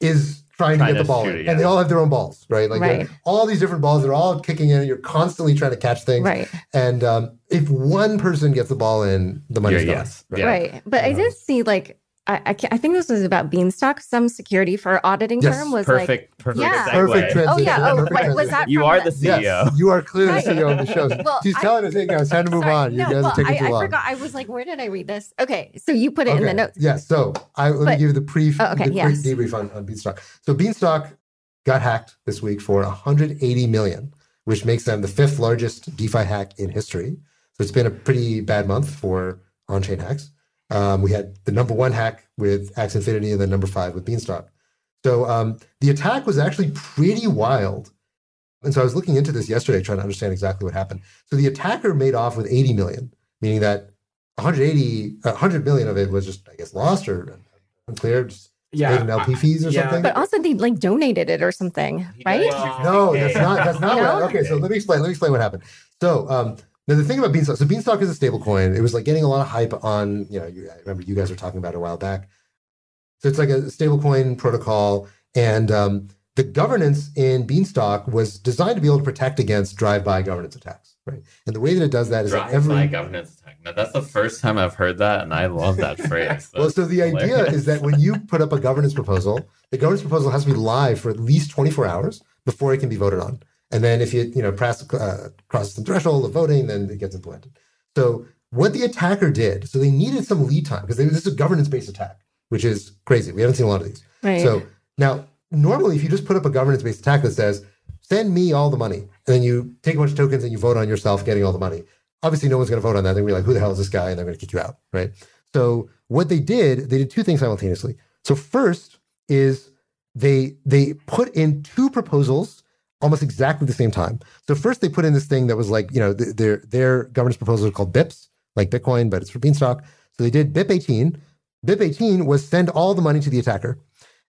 is trying, Trying to get to the ball in, it, yeah. and they all have their own balls, right? Like Right. all these different balls, they're all kicking in. You're constantly trying to catch things, Right. and um, if one person gets the ball in, the money's Yeah, gone. yes. right? Yeah. Right. But I did see like I, I, I think this was about Beanstalk. Some security for auditing Yes, firm was like, perfect, perfect, Yeah. segue. Perfect oh, transition. oh yeah, oh Perfect wait, was that You are the CEO. Yes, you are clearly Right. the CEO of the show. (laughs) Well, She's I- telling us, hey guys, time to move Sorry, on. You no, guys well, are taking I, too I forgot. I was like, where did I read this? Okay, so you put it in the notes. Yes. So I let me give you the brief, Oh, okay, the yes. brief debrief on, on Beanstalk. So Beanstalk got hacked this week for 180 million, which makes them the fifth largest DeFi hack in history. So it's been a pretty bad month for on-chain hacks. Um, we had the number one hack with Axie Infinity and then number five with Beanstalk. So um, the attack was actually pretty wild. And so I was looking into this yesterday, trying to understand exactly what happened. So the attacker made off with 80 million, meaning that 180, uh, 100 million of it was just, I guess, lost or unclear, just Yeah, paid in LP fees or yeah. something. But also they like donated it or something, right? Well, No, that's not. That's not. (laughs) No? What, okay, so let me explain. Let me explain what happened. So, um, now the thing about Beanstalk. So Beanstalk is a stable coin. It was like getting a lot of hype on. You know, you, I remember you guys were talking about it a while back. So it's like a stable coin protocol, and um, the governance in Beanstalk was designed to be able to protect against drive-by governance attacks, right? And the way that it does that is that Drive every governance attack. Now, that's the first time I've heard that, and I love that (laughs) phrase. Well, so the That's idea is that when you (laughs) put up a governance proposal, the governance proposal has to be live for at least 24 hours before it can be voted on. And then if you, you know, pass, uh, crosses the threshold of voting, then it gets implemented. So what the attacker did, so they needed some lead time because this is a governance-based attack, which is crazy. We haven't seen a lot of these. Right. So now, normally, if you just put up a governance-based attack that says, "Send me all the money," and then you take a bunch of tokens and you vote on yourself getting all the money, obviously, no one's going to vote on that. They're going to be like, "Who the hell is this guy?" and they're going to kick you out, right? So what they did, they did two things simultaneously. So first is they they put in two proposals almost exactly the same time. So first they put in this thing that was like, you know, th- their their governance proposal is called BIPs, like Bitcoin, but it's for Beanstalk. So they did BIP 18. BIP 18 was send all the money to the attacker.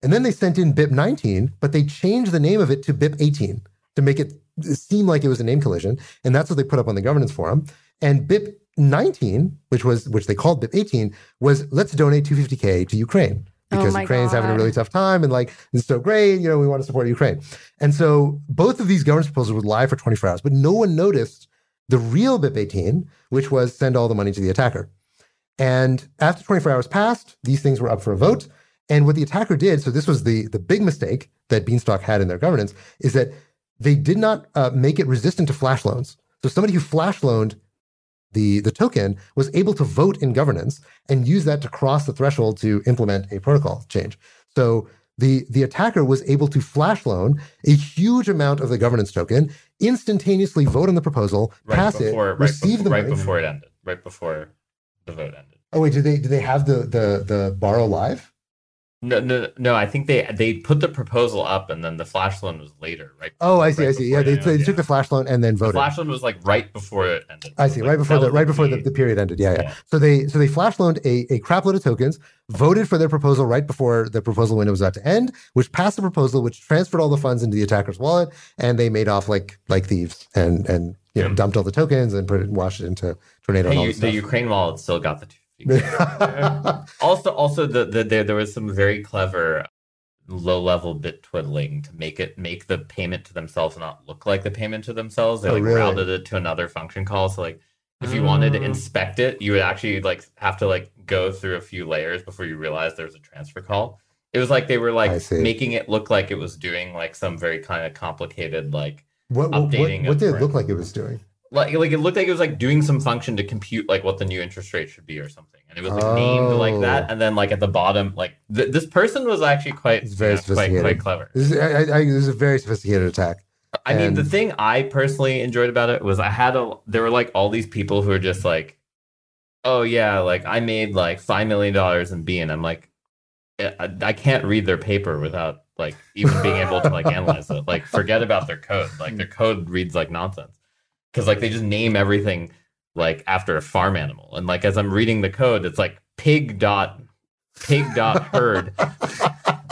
And then they sent in BIP 19, but they changed the name of it to BIP 18 to make it uh, seem like it was a name collision. And that's what they put up on the governance forum. And BIP 19, which was which they called BIP 18, was let's donate 250k to Ukraine because my Ukraine's having a really tough time and like it's so great, you know, we want to support Ukraine. And so both of these governance proposals were live for 24 hours, but no one noticed the real BIP 18, which was send all the money to the attacker. And after 24 hours passed, these things were up for a vote. And what the attacker did, so this was the, the big mistake that Beanstalk had in their governance, is that they did not uh, make it resistant to flash loans. So somebody who flash loaned the, the token was able to vote in governance and use that to cross the threshold to implement a protocol change. So the, the attacker was able to flash loan a huge amount of the governance token, instantaneously vote on the proposal, right pass before, it, right receive before, the right money. before it ended, right before the vote ended. Oh wait, do they do they have the the the borrow live? No, no, no. I think they they put the proposal up, and then the flash loan was later, right? Oh, I see, right I see. Yeah, they, they ended, took the flash loan and then voted. The flash loan was like right before it ended. I see, like- right before the right before the, the period ended. Yeah, yeah, Yeah. So they so they flash loaned a, a crap load of tokens, voted for their proposal right before the proposal window was about to end, which passed the proposal, which transferred all the funds into the attacker's wallet, and they made off like like thieves and and you know dumped all the tokens and put it washed it into tornado. and Hey, all you, the. Ukraine wallet still got the two. (laughs) also, also the, the there there was some very clever low level bit twiddling to make it make the payment to themselves not look like the payment to themselves. They Oh, like really? routed it to another function call. So like if you wanted to Oh. inspect it, you would actually like have to like go through a few layers before you realize there was a transfer call. It was like they were like making it look like it was doing like some very kind of complicated like what what, what, updating what of did it look like it was doing? Like like it looked like it was like doing some function to compute like what the new interest rate should be or something and it was like named like Oh. that and then like at the bottom like th- this person was actually quite It's very you know, quite, sophisticated. quite clever This is, I, I, this is a very sophisticated attack. i mean the thing i personally enjoyed about it was i had a there were like all these people who are just like oh yeah like i made like five million dollars in b and i'm like eh, I, I can't read their paper without like even being able to like analyze it like forget about their code like their code reads like nonsense because like they just name everything like after a farm animal and like as i'm reading the code it's like pig dot pig dot (laughs) herd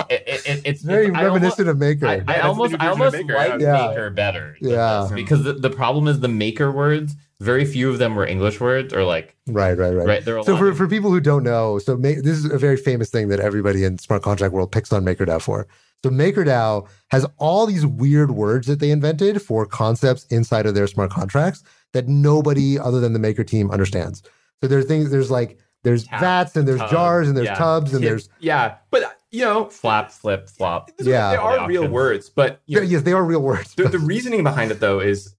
it, it, it- it's Very it's, I almo- reminiscent of Maker. I, I almost I new version of almost Maker, like yeah. Maker better. Yeah. this, because the, the problem is the Maker words. Very few of them were English words, or like right, right, right. right. There are a So for, of- for people who don't know, so ma- this is a very famous thing that everybody in smart contract world picks on MakerDAO for. So MakerDAO has all these weird words that they invented for concepts inside of their smart contracts that nobody other than the Maker team understands. So there's things there's like there's Tap, vats and there's tub, jars and there's yeah. tubs and there's yeah, but you know, flap, flip, flop. Yeah. they are real words. But you know, yes, they are real words. the, the reasoning behind it though is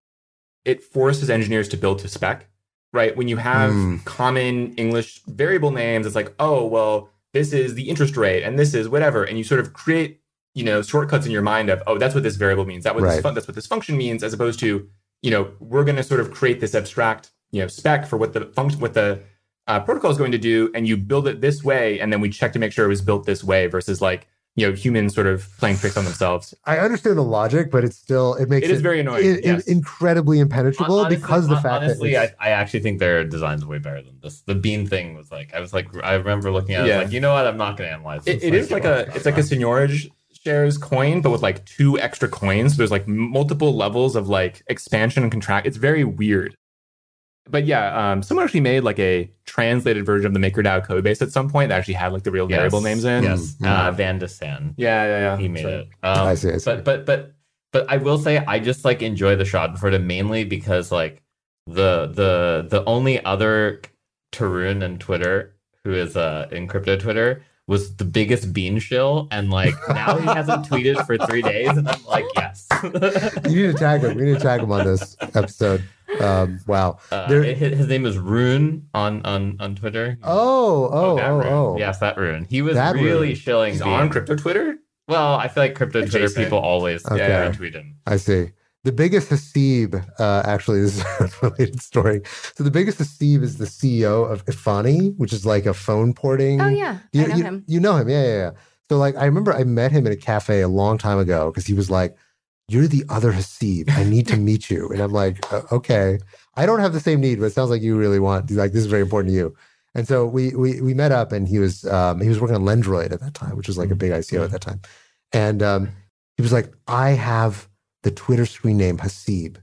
it forces engineers to build to spec right when you have Mm. common english variable names it's like oh well this is the interest rate and this is whatever and you sort of create you know shortcuts in your mind of oh that's what this variable means that what Right. this fun- that's what this function means as opposed to you know we're going to sort of create this abstract you know spec for what the function what the uh, protocol is going to do, and you build it this way, and then we check to make sure it was built this way versus like you know humans sort of playing tricks on themselves. I understand the logic, but it's still it makes It is very annoying, in- in- yes. incredibly impenetrable Honestly- because the fact honestly, that I, I actually think their design's way better than this. The bean thing was like, I was like, I remember looking at it, Yeah. like, you know what? I'm not going to analyze this. It, it is like a it's like a seigniorage shares coin, but with like two extra coins. So there's like multiple levels of like expansion and contract. It's very weird. But yeah, um, someone actually made like a translated version of the MakerDAO code base at some point that actually had like the real Yes. variable names in. Yes, Mm. uh, Van de San. Yeah, yeah, yeah. He made So- it. Um, I see, I see. But but but but I will say I just like enjoy the Schadenfreude mainly because like the the the only other Tarun in Twitter who is uh in crypto Twitter was the biggest bean shill and like now he hasn't tweeted for three days and I'm like yes. you need to tag him. We need to tag him on this episode. Um, wow. Uh, There- his, his name is roon on on on Twitter. Oh, oh, that oh, oh. Yes, that roon. He was That really roon. shilling. He's on crypto Twitter. Well, I feel like crypto Twitter people always Okay. yeah, retweet him. I see. The biggest Haseeb, uh, actually, this is (laughs) a related story. So the biggest Haseeb is the CEO of Efani, which is like a phone porting. Oh yeah, You I know you, him. you know him, yeah, yeah, yeah. So like, I remember I met him in a cafe a long time ago because he was like, "You're the other Haseeb. I need to meet you." And I'm like, "Uh, "Okay, I don't have the same need, but it sounds like you really want. He's like, this is very important to you." And so we we we met up, and he was um, he was working on Lendroid at that time, which was like a big ICO at that time. And um, he was like, "I have the Twitter screen name Haseeb."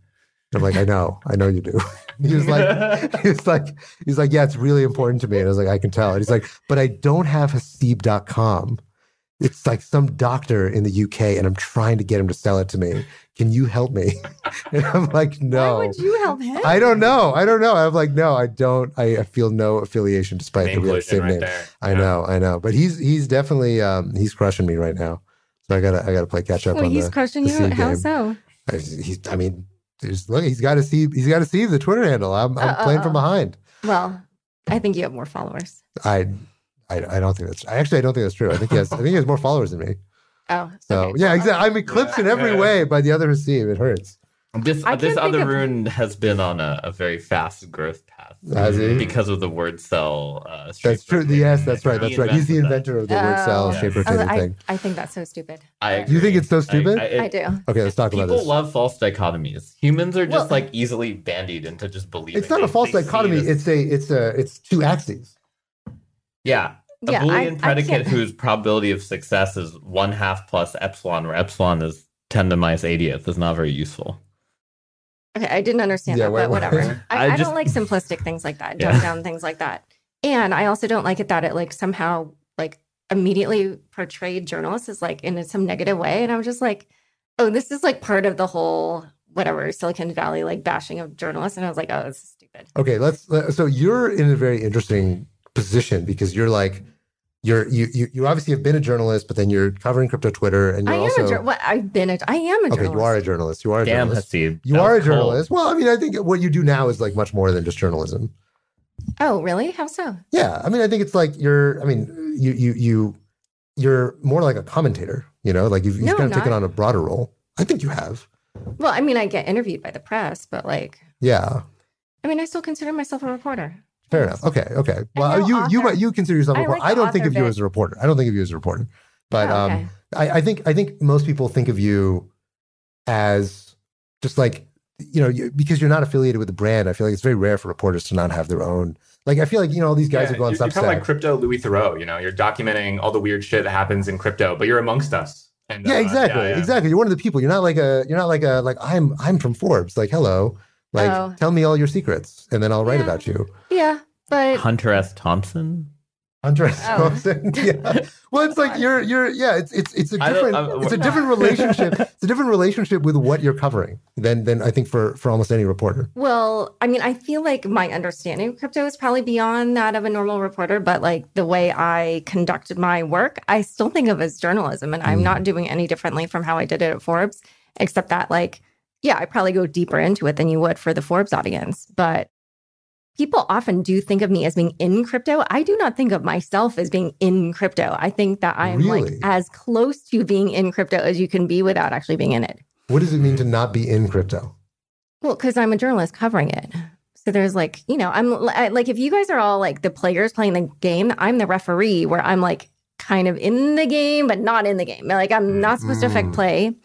I'm like, "I know, I know you do." (laughs) (laughs) he was like, he was like, he's like, yeah, it's really important to me. And I was like, I can tell. And he's like, but I don't have Haseeb.com. It's like some doctor in the UK, and I'm trying to get him to sell it to me. Can you help me? (laughs) And I'm like, no. Why would you help him? I don't know. I don't know. I'm like, no, I don't. I, I feel no affiliation despite Name that we have the collision same right name. there. I Yeah. know, I know. But he's he's definitely um he's crushing me right now. So I gotta I gotta play catch up Well, on he's the, crushing the you. seed How so? I- He's I mean, there's, look, he's got to see he's got to see the Twitter handle. I'm I'm Uh, uh, playing from uh. behind. Well, I think you have more followers. I, I I don't think that's. I actually I don't think that's true. I think he has. I think he has more followers than me. (laughs) Oh, So okay. yeah, exactly. I'm eclipsed in every yeah. way by the other Haseeb. It hurts. This I this can't other of- roon has been on a, a very fast growth path Has he? because of the wordcel. Uh, That's true. street Yes, that's right. He That's right. He's the invented that. inventor of the wordcel Oh. shape Yes. Oh, rotating I, thing. I think that's so stupid. I You think it's so stupid? I, I- I do. Okay, let's talk about People love false dichotomies. Humans are just Well- like easily bandied into just believing. It's not a false dichotomy. this- It's a it's a it's two axes. yeah. A Yeah, Boolean I predicate can't- (laughs) whose probability of success is one half plus epsilon, where epsilon is ten to minus 80th, is not very useful. Okay, I didn't understand Yeah, that, wait, but wait. whatever. I, I I, don't like simplistic things like that, Yeah. dumbed down things like that. And I also don't like it that it like somehow like immediately portrayed journalists as like in some negative way. And I'm just like, oh, this is like part of the whole whatever Silicon Valley like bashing of journalists. And I was like, oh, this is stupid. Okay, let's. let- So you're in a very interesting position because you're like you're you you, you obviously have been a journalist, but then you're covering crypto Twitter, and I you're am also a jour- what I've been a I am a okay. journalist. You are a journalist. You are a Damn, journalist. Haseeb. You That are a was cold. journalist. Well, I mean, I think what you do now is like much more than just journalism. Oh, really? How so? Yeah, I mean, I think it's like you're. I mean, you you you you're more like a commentator. You know, like you've, you've No, kind of I'm taken on a broader role. I think you have. Well, I mean, I get interviewed by the press, but like, Yeah, I mean, I still consider myself a reporter. Fair enough. Okay, okay. Well, no you you author. might you consider yourself a reporter. like I don't think of you as a reporter. I don't think of you as a reporter. But Oh, um. I, I think I think most people think of you as just like you know you, because you're not affiliated with the brand. I feel like it's very rare for reporters to not have their own. Like I feel like you know all these guys Yeah, who go on you're, you're kind of like crypto Louis Theroux. You know, you're documenting all the weird shit that happens in crypto, but you're amongst us. And, yeah, uh, exactly, yeah. exactly. You're one of the people. You're not like a. You're not like a. Like I'm. I'm from Forbes. Like hello. Like Oh. tell me all your secrets, and then I'll write Yeah. about you. Yeah, but Hunter S. Thompson. Hunter S. Oh. Thompson. (laughs) Yeah. Well, it's like you're. You're. Yeah. It's. It's. It's a I don't- different. It's a different (laughs) relationship. It's a different relationship with what you're covering than than I think for for almost any reporter. Well, I mean, I feel like my understanding of crypto is probably beyond that of a normal reporter, but like the way I conducted my work, I still think of as journalism. And I'm Mm. not doing any differently from how I did it at Forbes, except that, like, yeah, I probably go deeper into it than you would for the Forbes audience. But people often do think of me as being in crypto. I do not think of myself as being in crypto. I think that I am Really? like as close to being in crypto as you can be without actually being in it. What does it mean to not be in crypto? Well, because I'm a journalist covering it. So there's like, you know, I'm I, like, if you guys are all like the players playing the game, I'm the referee where I'm like kind of in the game, but not in the game. Like, I'm not supposed to affect Mm. play.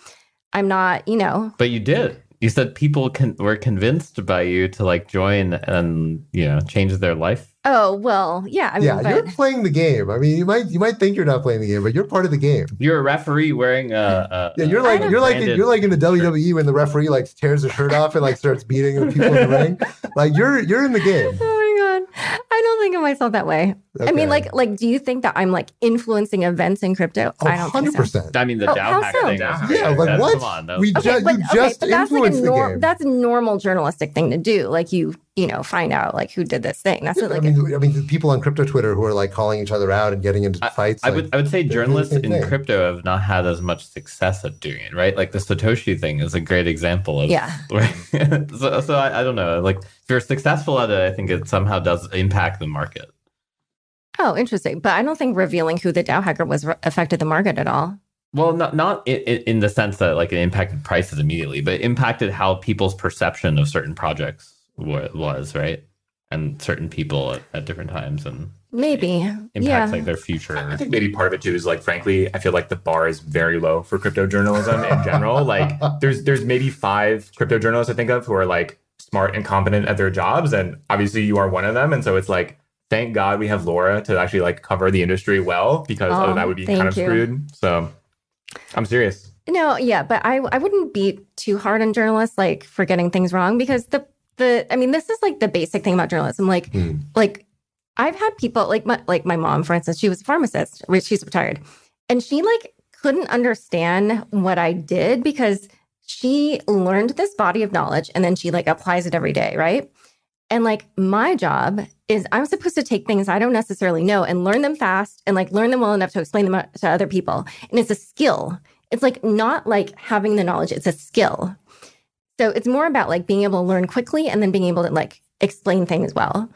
I'm not, you know, But you did. You said people con- were convinced by you to like join and you know change their life. oh, well, yeah. I mean, yeah, you're playing the game. I mean, you might you might think you're not playing the game, but you're part of the game. You're a referee wearing a. a Yeah, you're a like you're like you're like in the shirt. WWE when the referee like tears his shirt off and like starts beating the people in the ring. Like you're you're in the game. (laughs) my God. I don't think of myself that way. I mean, like, like, do you think that I'm like influencing events in crypto? Oh, I don't think so. 100%. I mean, the Oh, DAO how hacker so? thing. Yeah, Yeah, like that's- what? Come on, We was- ju- but, you okay, just but that's like a influenced the game. that's a normal journalistic thing to do. Like you, you know, find out like who did this thing. That's what I like mean, I mean, the people on crypto Twitter who are like calling each other out and getting into fights. I like, would I would say they're doing the journalists in thing. crypto have not had as much success at doing it, right? Like the Satoshi thing is a great example of Yeah. (laughs) Right? so so I, I don't know. Like if you're successful at it, I think it somehow does impact the market. oh, interesting. But I don't think revealing who the DAO hacker was re- affected the market at all. Well, not not in, in the sense that like it impacted prices immediately, but it impacted how people's perception of certain projects wa- was, right? And certain people at, at different times and Maybe. impacts yeah. like their future. I think maybe part of it too is like, frankly, I feel like the bar is very low for crypto journalism in general. (laughs) like, there's there's maybe five crypto journalists I think of who are like smart and competent at their jobs, and obviously you are one of them. And so it's like, thank God we have Laura to actually like cover the industry well, because Oh, other than that would be kind of thank you. screwed. So, I'm serious. No, yeah, but I I wouldn't be too hard on journalists like for getting things wrong because the the I mean this is like the basic thing about journalism. Like Hmm. like I've had people like my like my mom, for instance, she was a pharmacist, which she's retired, and she like couldn't understand what I did because she learned this body of knowledge and then she like applies it every day, right? And like my job is I'm supposed to take things I don't necessarily know and learn them fast and like learn them well enough to explain them to other people. And it's a skill. It's like not like having the knowledge, it's a skill. So it's more about like being able to learn quickly and then being able to like explain things well.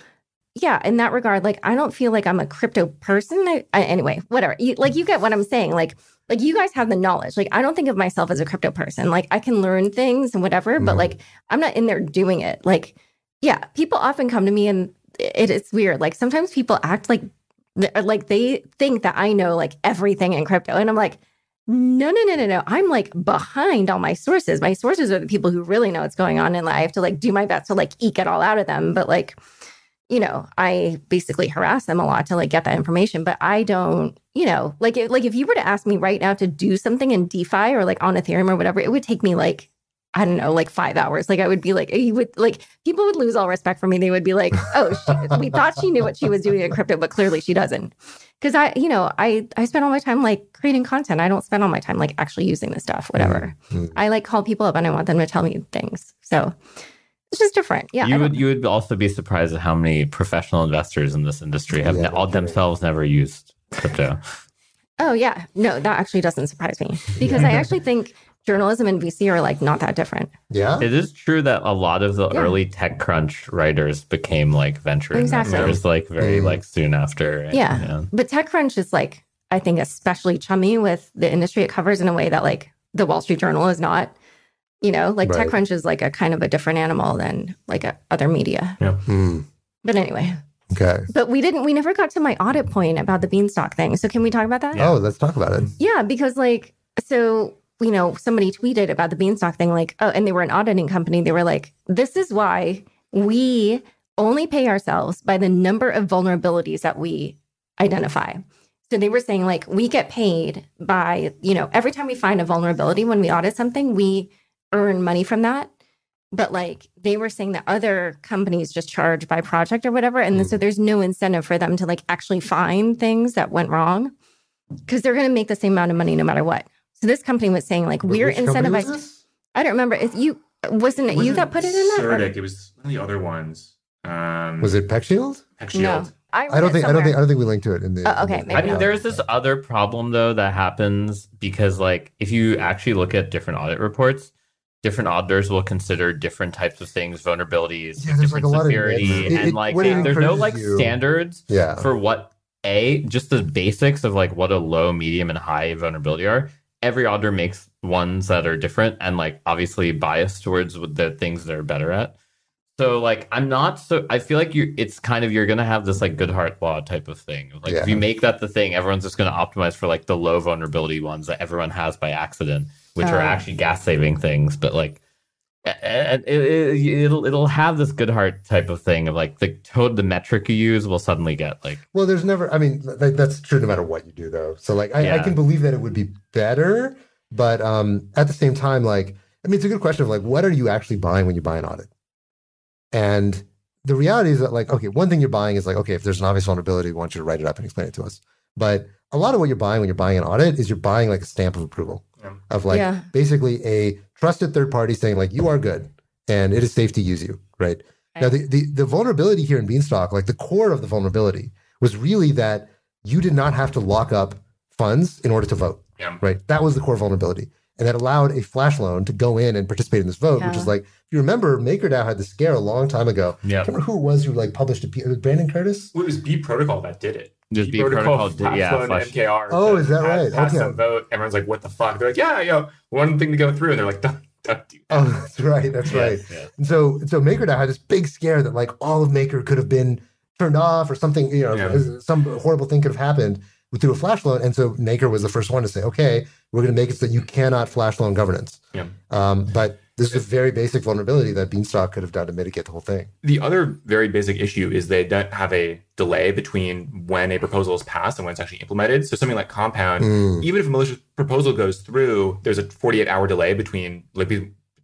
Yeah, in that regard, like I don't feel like I'm a crypto person. I, I, anyway, whatever. You, like you get what I'm saying. Like like you guys have the knowledge. Like I don't think of myself as a crypto person. Like I can learn things and whatever, but Mhm. like I'm not in there doing it. Like yeah, people often come to me and it, it's weird. Like sometimes people act like like they think that I know like everything in crypto, and I'm like, no, no, no, no, no. I'm like behind all my sources. My sources are the people who really know what's going on, and I have to like do my best to like eke it all out of them. But like, you know, I basically harass them a lot to like get that information. But I don't, you know, like if, like if you were to ask me right now to do something in DeFi or like on Ethereum or whatever, it would take me like I don't know, like five hours. Like I would be like, you would like people would lose all respect for me. They would be like, oh, she, we thought she knew what she was doing in crypto, but clearly she doesn't. Because I, you know, I I spend all my time like creating content. I don't spend all my time like actually using the stuff. Whatever. Mhm. I like call people up and I want them to tell me things. So it's just different. Yeah. You don't- would you would also be surprised at how many professional investors in this industry have Yeah, all themselves never used crypto. Oh yeah, no, that actually doesn't surprise me (laughs) because I actually think journalism and VC are like not that different. Yeah. It is true that a lot of the Yeah. early TechCrunch writers became like venture Exactly. investors, like very Mm. like soon after. right? Yeah. But TechCrunch is like I think especially chummy with the industry it covers in a way that like the Wall Street Journal is not. You know, like Right. TechCrunch is like a kind of a different animal than like a, other media. Hmm. But anyway, Okay. but we didn't. We never got to my audit point about the beanstalk thing. So can we talk about that? Yeah. Oh, let's talk about it. Yeah, because like, so, you know, somebody tweeted about the Beanstalk thing, like, oh, and they were an auditing company. They were like, this is why we only pay ourselves by the number of vulnerabilities that we identify. So they were saying, like, we get paid by, you know, every time we find a vulnerability when we audit something, we earn money from that. But like they were saying that other companies just charge by project or whatever. And then, so hmm. there's no incentive for them to like actually find things that went wrong because they're going to make the same amount of money no matter what. So this company was saying like we're Which company was incentivized. this? I don't remember if you wasn't it you that put it in that. or- It was one of the other ones. Um, Was it PeckShield? Peck No, Shield? I don't it think I don't think I don't think we linked to it in the. Oh, okay, in the- maybe I mean, there's this other problem though that happens because, like, if you actually look at different audit reports, different auditors will consider different types of things, vulnerabilities, Yeah, there's, like, different a lot of severity. It- and it- like what it they- there's no like you- standards Yeah. for what a just the basics of like what a low, medium, and high vulnerability are. Every auditor makes ones that are different and like obviously biased towards the things they're better at. So like I'm not so I feel like you it's kind of you're gonna have this like Goodhart law type of thing. Like if you make that the thing, everyone's just gonna optimize for like the low vulnerability ones that everyone has by accident, which are Oh. actually gas saving things. But like and it, it, it'll it'll have this Goodhart type of thing of like the code the metric you use will suddenly get like Well, there's never. I mean, th- that's true no matter what you do, though. So, like, I, I can believe that it would be better, but um, at the same time, like, I mean, it's a good question of like, what are you actually buying when you buy an audit? And the reality is that, like, okay, one thing you're buying is like, okay, if there's an obvious vulnerability, we want you to write it up and explain it to us. But a lot of what you're buying when you're buying an audit is you're buying like a stamp of approval Yeah. of like Yeah. basically a trusted third party saying like you are good and it is safe to use you, right? Now the, the the vulnerability here in Beanstalk, like the core of the vulnerability was really that you did not have to lock up funds in order to vote. Yeah. Right. That was the core vulnerability. And that allowed a flash loan to go in and participate in this vote, which is like, if you remember, MakerDAO had this scare a long time ago. yeah. I remember who it was who like published a. It was Brandon Curtis. Well, it was B Protocol that did it. Just B Protocol did- passed yeah, on flash- MKR. Oh, is that pass- right? Pass Okay. vote. Everyone's like, "What the fuck?" They're like, "Yeah, yo, one thing to go through," and they're like, "Don't, don't do that." Oh, that's right. That's right. Yes, yes. And so, so MakerDAO had this big scare that like all of Maker could have been turned off or something, you know, Yeah. some horrible thing could have happened through a flash loan. And so Maker was the first one to say, okay, we're going to make it so that you cannot flash loan governance. Yeah. Um, but this is a very basic vulnerability that Beanstalk could have done to mitigate the whole thing. The other very basic issue is they don't have a delay between when a proposal is passed and when it's actually implemented. So something like Compound, Mm. even if a malicious proposal goes through, there's a 48 hour delay between like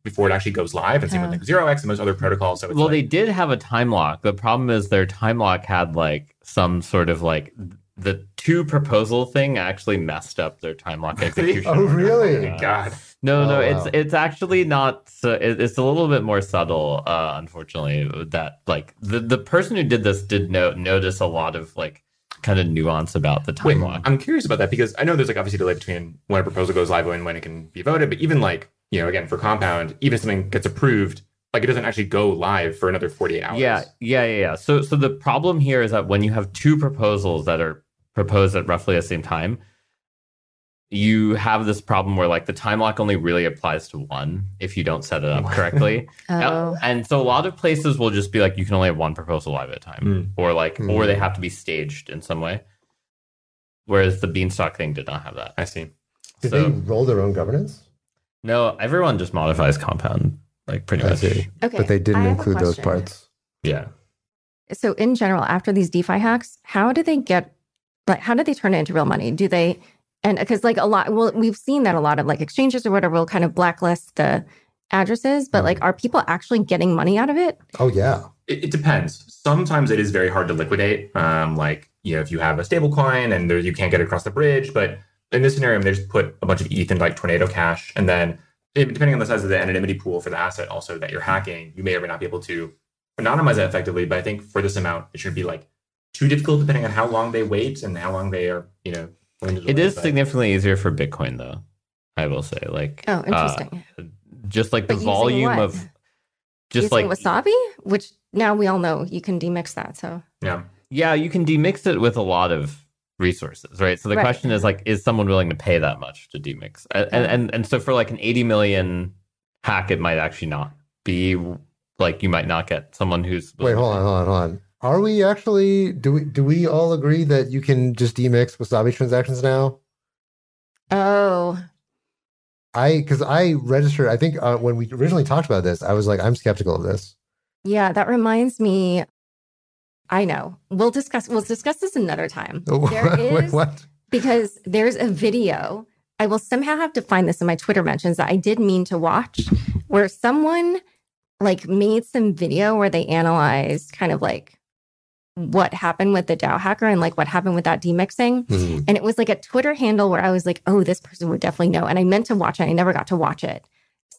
before it actually goes live, and same with like Zero X and most other protocols. So it's well like, they did have a time lock the problem is their time lock had like some sort of like the two proposal thing actually messed up their time lock (laughs) execution Oh, really? Thank God. no no Oh, it's wow. it's actually not so it, it's a little bit more subtle uh unfortunately that like the the person who did this did no, notice a lot of like kind of nuance about the time Wait, lock I'm curious about that because I know there's like obviously a delay between when a proposal goes live and when it can be voted, but even like, you know, again, for Compound, even if something gets approved, like it doesn't actually go live for another 48 hours. Yeah, yeah, yeah, yeah. So, so the problem here is that when you have two proposals that are proposed at roughly the same time, you have this problem where like the time lock only really applies to one if you don't set it up (laughs) correctly. Oh, And so a lot of places will just be like you can only have one proposal live at a time, Mm. or like, or Mm. they have to be staged in some way. Whereas the Beanstalk thing did not have that. I see. Did So- they roll their own governance? No, everyone just modifies compound like pretty I much. okay. But they didn't include those parts. Yeah. So, in general, after these DeFi hacks, how do they get, like, how do they turn it into real money? Do they, and because like a lot, well, we've seen that a lot of like exchanges or whatever will kind of blacklist the addresses, but like, are people actually getting money out of it? Oh, yeah. It, it depends. Sometimes it is very hard to liquidate. Um, like, you know, if you have a stable coin and there, you can't get across the bridge. But in this scenario, I mean, they just put a bunch of ETH into like Tornado Cash. And then depending on the size of the anonymity pool for the asset also that you're hacking, you may or may not be able to anonymize that effectively. But I think for this amount, it should be like too difficult depending on how long they wait and how long they are, you know, willing to It delay. is But- significantly easier for Bitcoin though. I will say, like, Oh, uh, interesting. just like the But volume of just Using like wasabi, which now we all know you can demix that. So, Yeah. yeah you can demix it with a lot of resources right so the Right. question is like is someone willing to pay that much to demix and, and and and so for like an 80 million hack it might actually not be like you might not get someone who's Wait, hold on, hold on, hold on. Are we actually do we do we all agree that you can just demix Wasabi transactions now? oh, I because I registered. I think uh, when we originally talked about this, I was like, I'm skeptical of this. yeah, that reminds me. I know. We'll discuss. We'll discuss this another time. (laughs) There Wait, what? because there's a video. I will somehow have to find this in my Twitter mentions that I did mean to watch, where someone like made some video where they analyzed kind of like what happened with the DAO hacker and like what happened with that demixing. Mhm. And it was like a Twitter handle where I was like, oh, this person would definitely know. And I meant to watch it. I never got to watch it.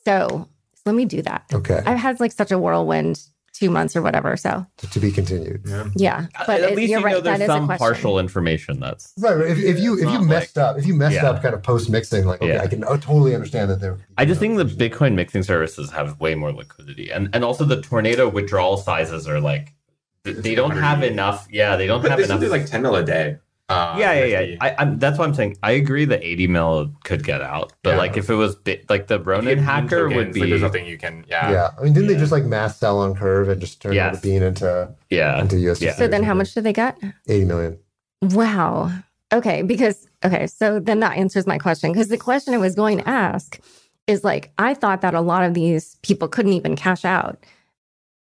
So, so let me do that. Okay, I've had like such a whirlwind two months or whatever. So to be continued. Yeah. yeah. But at it- least you're you right. know that there's some partial information that's Right, right. If, if you if you not messed up, if you messed Yeah. up kind of post mixing, like okay, Yeah. I can uh, totally understand that there. I just think the Bitcoin mixing services have way more liquidity, and and also the tornado withdrawal sizes are like th- they don't have enough. Yeah, they don't But have they enough. still do like 10 mil a day. Uh, yeah, yeah, yeah. I, I'm, that's what I'm saying. I agree that 80 mil could get out, but Yeah. like if it was bi- like the Ronin get bean hacker would tokens, be like, there's nothing you can. Yeah. Yeah. I mean, didn't they just like mass sell on Curve and just turn all Yes. the bean into yeah. into USD? Yeah. So then how much did they get? 80 million. Wow. Okay, because okay, so then that answers my question because the question I was going to ask is like I thought that a lot of these people couldn't even cash out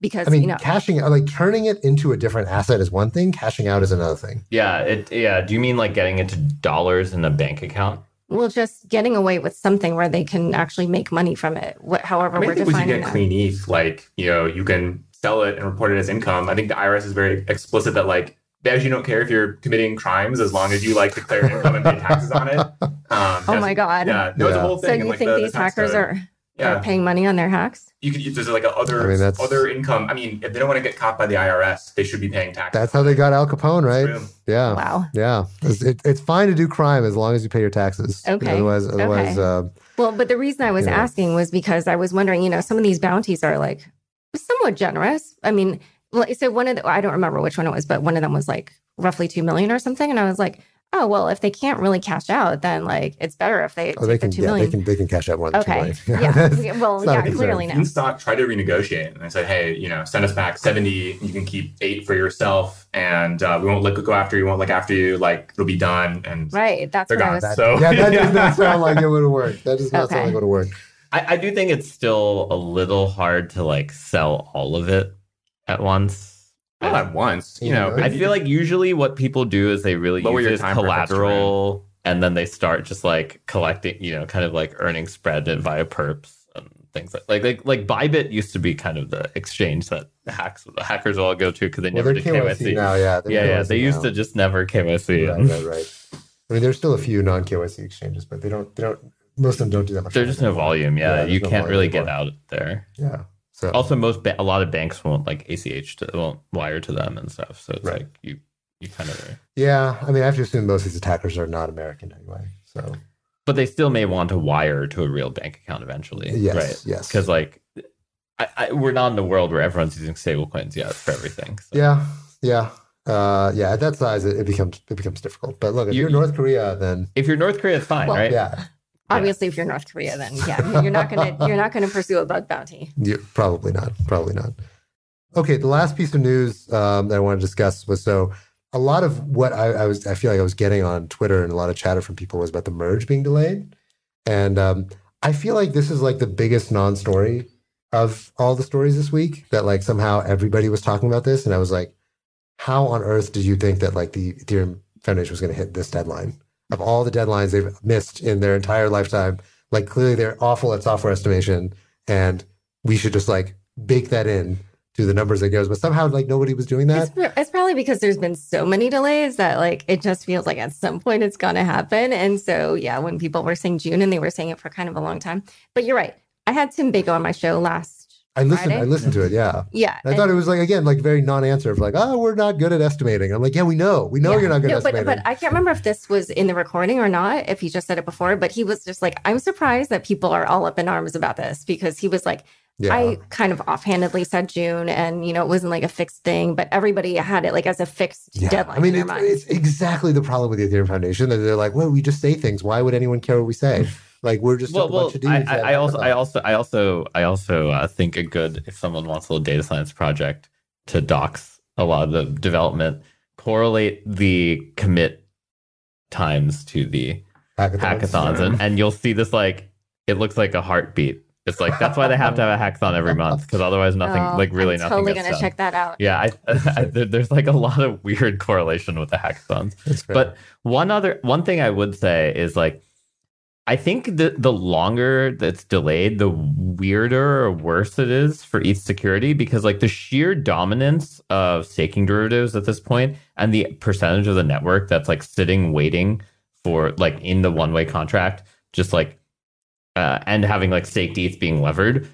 because I mean, you know cashing like turning it into a different asset is one thing, cashing out is another thing. Yeah, it yeah. Do you mean like getting into dollars in a bank account? well just getting away with something where they can actually make money from it. What however I mean, we're I think once you defining get that. clean ETH, like you know, you can sell it and report it as income. I think the IRS is very explicit that like they actually don't care if you're committing crimes as long as you like declare income and pay taxes on it. (laughs) Um, Oh my god. Yeah, no, it's a Yeah. whole So you and, like, think the- the these tax hackers code. are, Yeah, are paying money on their hacks? you could. There's like a other I mean, that's- other income. I mean, if they don't want to get caught by the IRS, they should be paying taxes. That's how they got Al Capone, right? Yeah. Wow. Yeah. It's, it, it's fine to do crime as long as you pay your taxes. Okay. Otherwise, otherwise, Okay. uh, Well, but the reason I was Yeah. asking was because I was wondering, you know, some of these bounties are like somewhat generous. I mean, well, so one of the, I don't remember which one it was, but one of them was like roughly 2 million or something. And I was like, oh, well, if they can't really cash out, then like it's better if they oh, they take the can, 2 yeah, million. they can, they can cash out more than two okay. million. Yeah. (laughs) That's- Yeah, well, it's not a yeah, concern. clearly now. Beanstalk tried to renegotiate, and I said, "Hey, you know, send us back seventy. You can keep eight for yourself, and uh, we won't look go after you. Won't look after you. Like it'll be done." And Right. That's They're gone. was. That- So- yeah, that does not (laughs) sound like it would work. That does not Okay. sound like it would work. I, I do think it's still a little hard to like sell all of it at once. Not at once, you Yeah, know. right. I feel like usually what people do is they really Lower use your time collateral, and then they start just like collecting, you know, kind of like earning spread via perps and things like like like, like Bybit used to be kind of the exchange that hacks the hackers all go to because they Well, never they're did KYC, KYC. now, yeah. they're yeah, yeah, KYC they used to just never KYC. Right, and right, right. I mean, there's still a few non KYC exchanges, but they don't. They don't. Most of them don't do that much. There's just no volume. Yeah, there's you no can't volume really get out there. Yeah. So Also, most ba- a lot of banks won't like ACH to won't wire to them and stuff. So it's Right. like you you kind of. yeah, I mean, I have to assume most of these attackers are not American anyway. So But they still may want to wire to a real bank account eventually. yes, right? yes, Because like, I, I, we're not in a world where everyone's using stablecoins yet for everything. So. yeah, yeah, uh, yeah. At that size, it, it becomes it becomes difficult. But look, if You- you're North Korea, then If you're North Korea, it's fine, Well, right? yeah, Obviously, if you're North Korea, then yeah, (laughs) you're not gonna you're not gonna pursue a bug bounty. you, probably not, probably not. Okay, the last piece of news um, that I want to discuss was so a lot of what I, I was I feel like I was getting on Twitter and a lot of chatter from people was about the merge being delayed, and um, I feel like this is like the biggest non-story of all the stories this week. That like somehow everybody was talking about this, and I was like, how on earth did you think that like the Ethereum Foundation was going to hit this deadline? Of all the deadlines they've missed in their entire lifetime, like clearly they're awful at software estimation, and we should just like bake that in to the numbers that goes. But somehow like nobody was doing that. It's, it's probably because there's been so many delays that like it just feels like at some point it's gonna happen. And so yeah, when people were saying June and they were saying it for kind of a long time. But you're right. I had Tim Beiko on my show last. I listened. Friday? I listened to it. Yeah. Yeah, And I thought it was like again, like very non-answer of like, oh, we're not good at estimating. I'm like, yeah, we know, we know Yeah. you're not good no, at but, estimating. but I can't remember if this was in the recording or not, if he just said it before, but he was just like, I'm surprised that people are all up in arms about this because he was like, yeah, I kind of offhandedly said June and, you know, it wasn't like a fixed thing, but everybody had it like as a fixed yeah. deadline I mean, in their it's, mind. it's exactly the problem with the Ethereum Foundation that they're like, well, we just say things. Why would anyone care what we say? (laughs) Like we're just well, a well, bunch of dudes. I, I, I also. I also, I also, I also uh, think a good if someone wants a little data science project to docs a lot of the development, correlate the commit times to the hackathons, and, and you'll see this like it looks like a heartbeat. It's like that's why they have to have a hackathon every month because otherwise nothing, Oh, like really I'm nothing. totally gets gonna done. check that out. Yeah, I, (laughs) I, there, there's like a lot of weird correlation with the hackathons. But one other one thing I would say is like I think the the longer that's delayed, the weirder or worse it is for ETH security because like the sheer dominance of staking derivatives at this point and the percentage of the network that's like sitting waiting for like in the one way contract, just like uh, and having like staked ETH being levered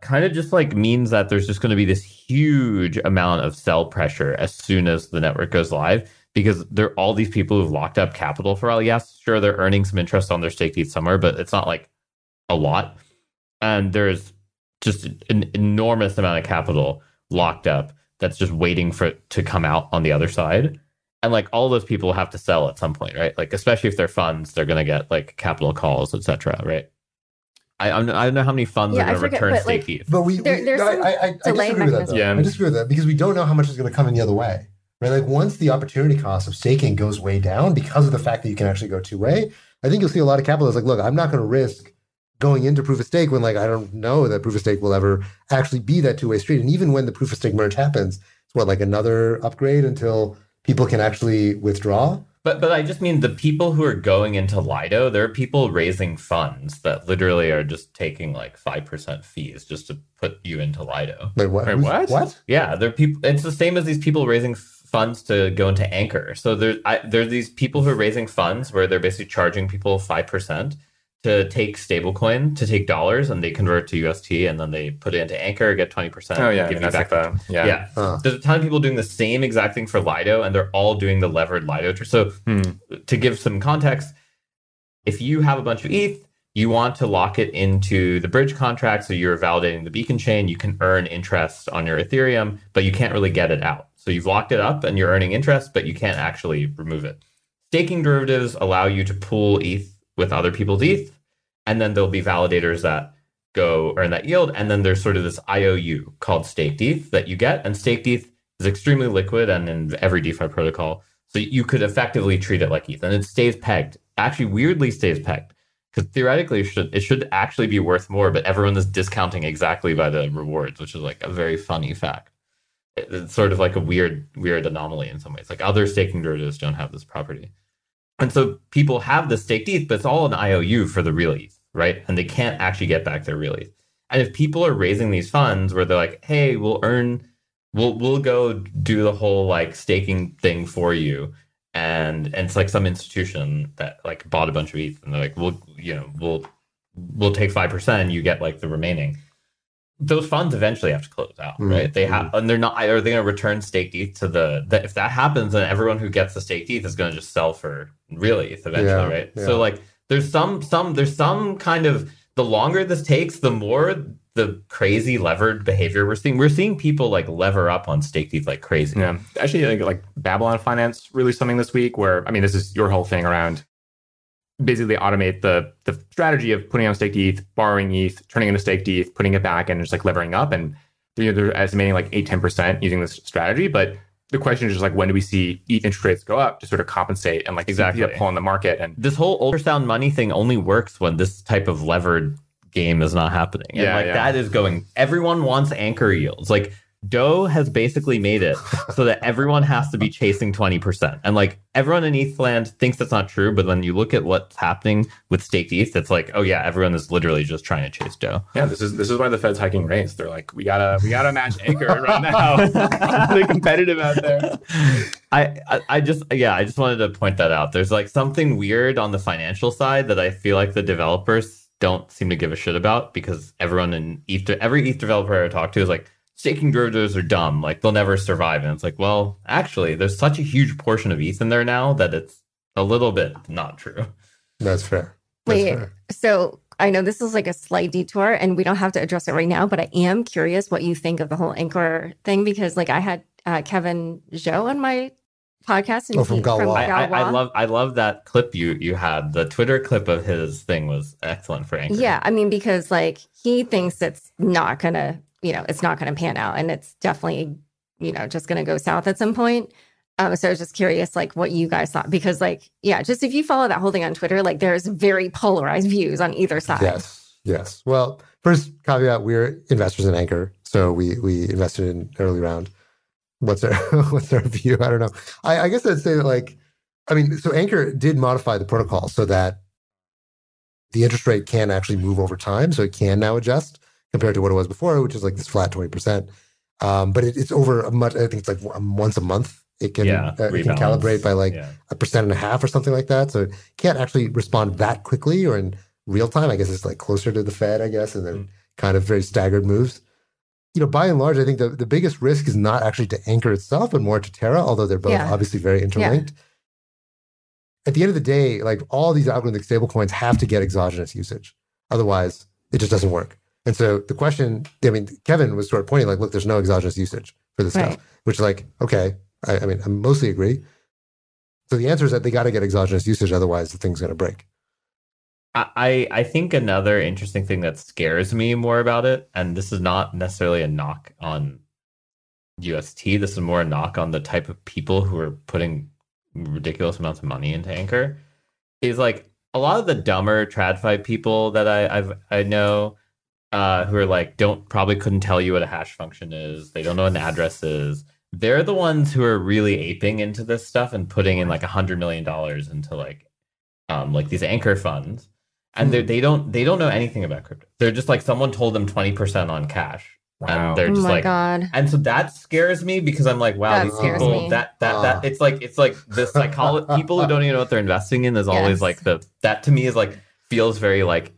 kind of just like means that there's just going to be this huge amount of sell pressure as soon as the network goes live because there are all these people who've locked up capital for all yes sure they're earning some interest on their staked ETH somewhere but it's not like a lot and there's just an enormous amount of capital locked up that's just waiting for it to come out on the other side and like all those people have to sell at some point, right? Like especially if they're funds, they're going to get like capital calls, etc. Right? I I don't know how many funds Yeah, are going to return but, like, stake ETH. But we, There- we- there's I, some I, I, I delay disagree with that. Though. Yeah. I disagree with that because we don't know how much is going to come in the other way. Right? Like once the opportunity cost of staking goes way down because of the fact that you can actually go two way, I think you'll see a lot of capitalists like, look, I'm not going to risk going into proof of stake when like I don't know that proof of stake will ever actually be that two way street. And even when the proof of stake merge happens, it's what like another upgrade until people can actually withdraw. But but I just mean the people who are going into Lido, there are people raising funds that literally are just taking like five percent fees just to put you into Lido. Wait, what? What? What? Yeah, they're people. It's the same as these people raising funds to go into Anchor. So there, I, there's these people who are raising funds where they're basically charging people five percent to take stablecoin, to take dollars, and they convert to UST, and then they put it into Anchor, get twenty percent. Oh yeah, I give you back like the yeah. yeah. Huh. There's a ton of people doing the same exact thing for Lido, and they're all doing the levered Lido. tr- So Hmm. to give some context, if you have a bunch of ETH, you want to lock it into the bridge contract, so you're validating the beacon chain. You can earn interest on your Ethereum, but you can't really get it out. So you've locked it up, and you're earning interest, but you can't actually remove it. Staking derivatives allow you to pool ETH with other people's ETH, and then there'll be validators that go earn that yield. And then there's sort of this IOU called staked ETH that you get. And staked ETH is extremely liquid and in every DeFi protocol. So you could effectively treat it like ETH and it stays pegged. Actually, weirdly stays pegged. Because theoretically, it should, it should actually be worth more, but everyone is discounting exactly by the rewards, which is like a very funny fact. It- It's sort of like a weird, weird anomaly in some ways. Like other staking derivatives don't have this property. And so people have the staked ETH, but it's all an IOU for the real ETH, right? And they can't actually get back their real ETH. And if people are raising these funds where they're like, hey, we'll earn, we'll we'll go do the whole like staking thing for you. And and it's like some institution that like bought a bunch of ETH and they're like, we'll you know, we'll we'll take five percent, you get like the remaining. Those funds eventually have to close out, Mhm. right? They have, and they're not. Are they going to return staked ETH to the, the? If that happens, then everyone who gets the staked ETH is going to just sell for real ETH eventually, Yeah, right? yeah. So like, there's some some there's some kind of the longer this takes, the more the crazy levered behavior we're seeing. We're seeing people like lever up on staked ETH like crazy. Yeah, actually, like, like Babylon Finance released something this week where I mean, this is your whole thing around basically automate the the strategy of putting on staked ETH, borrowing ETH, turning into staked ETH, putting it back, and just like levering up. And they're, they're estimating like eight ten percent using this strategy. But the question is just like when do we see ETH interest rates go up to sort of compensate and like Exactly. pull in the market? And This whole ultrasound money thing only works when this type of levered game is not happening. And Yeah, like yeah. that is going everyone wants anchor yields. Like Do has basically made it (laughs) so that everyone has to be chasing 20%. And like everyone in ETH land thinks that's not true, but when you look at what's happening with staked ETH, it's like, oh yeah, everyone is literally just trying to chase Do. yeah, this is this is why the Fed's hiking rates. They're like, we gotta we gotta match (laughs) anchor right now. (laughs) It's really competitive out there. I, I I just yeah I just wanted to point that out. There's like something weird on the financial side that I feel like the developers don't seem to give a shit about because everyone in ETH every ETH developer I talk to is like staking derivatives are dumb like they'll never survive and it's like well actually there's such a huge portion of ETH in there now that it's a little bit not true. That's fair. That's Wait, fair. so I know this is like a slight detour and we don't have to address it right now, but I am curious what you think of the whole anchor thing because like I had uh, Kevin Zhou on my podcast and Oh, from he- Galois. I, I, I love I love that clip you you had the Twitter clip of his thing was excellent for Anchor. Yeah, I mean because like he thinks it's not gonna, you know, it's not gonna pan out and it's definitely, you know, just gonna go south at some point. Um, so I was just curious, like, what you guys thought, because, like, yeah, just if you follow that whole thing on Twitter, like, there's very polarized views on either side. Yes. Yes. Well, first caveat: we're investors in Anchor, so we we invested in early round. What's our (laughs) what's our view? I don't know. I, I guess I'd say that like, I mean, so Anchor did modify the protocol so that the interest rate can actually move over time, so it can now adjust compared to what it was before, which is like this flat twenty percent. Um, but it, it's over a much. I think it's like um, once a month. It can Yeah, uh, it can calibrate by like yeah. a percent and a half or something like that. So it can't actually respond that quickly or in real time. I guess it's like closer to the Fed, I guess, and then Mm. kind of very staggered moves. You know, by and large, I think the, the biggest risk is not actually to Anchor itself, but more to Terra, although they're both Yeah. obviously very interlinked. At the end of the day, like all these algorithmic stablecoins have to get exogenous usage. Otherwise, it just doesn't work. And so the question, I mean, Kevin was sort of pointing like, look, there's no exogenous usage for this Right. stuff, which is like, okay, I, I mean, I mostly agree. So the answer is that they got to get exogenous usage, otherwise the thing's going to break. I, I think another interesting thing that scares me more about it, and this is not necessarily a knock on UST, this is more a knock on the type of people who are putting ridiculous amounts of money into Anchor, is like a lot of the dumber TradFi people that I I've, I know uh, who are like don't probably couldn't tell you what a hash function is. They don't know what an address is. They're the ones who are really aping into this stuff and putting in like a hundred million dollars into like um like these anchor funds. And they they don't they don't know anything about crypto. They're just like someone told them twenty percent on cash. Wow. And they're Oh just my like god. and so that scares me because I'm like, wow, That these people me. that that that it's like it's like the psychology people who don't even know what they're investing in is always Yes. like the that to me is like feels very like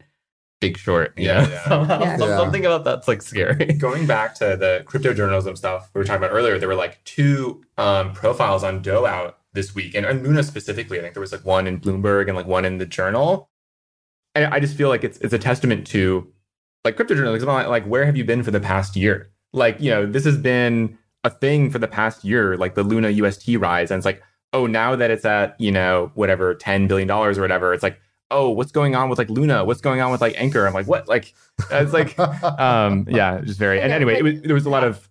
big short. You Yeah, yeah. (laughs) Somehow, Yeah. Something about that's like scary. (laughs) Going back to the crypto journalism stuff we were talking about earlier, there were like two um, profiles on Do out this week, and, and Luna specifically. I think there was like one in Bloomberg and like one in the Journal. And I just feel like it's it's a testament to like crypto journalism. Like, like where have you been for the past year? Like you know this has been a thing for the past year, like the Luna UST rise, and it's like oh now that it's at you know whatever ten billion dollars or whatever, it's like oh what's going on with like Luna? What's going on with like Anchor? I'm like what like it's like (laughs) um yeah just very and anyway it was, there was a lot of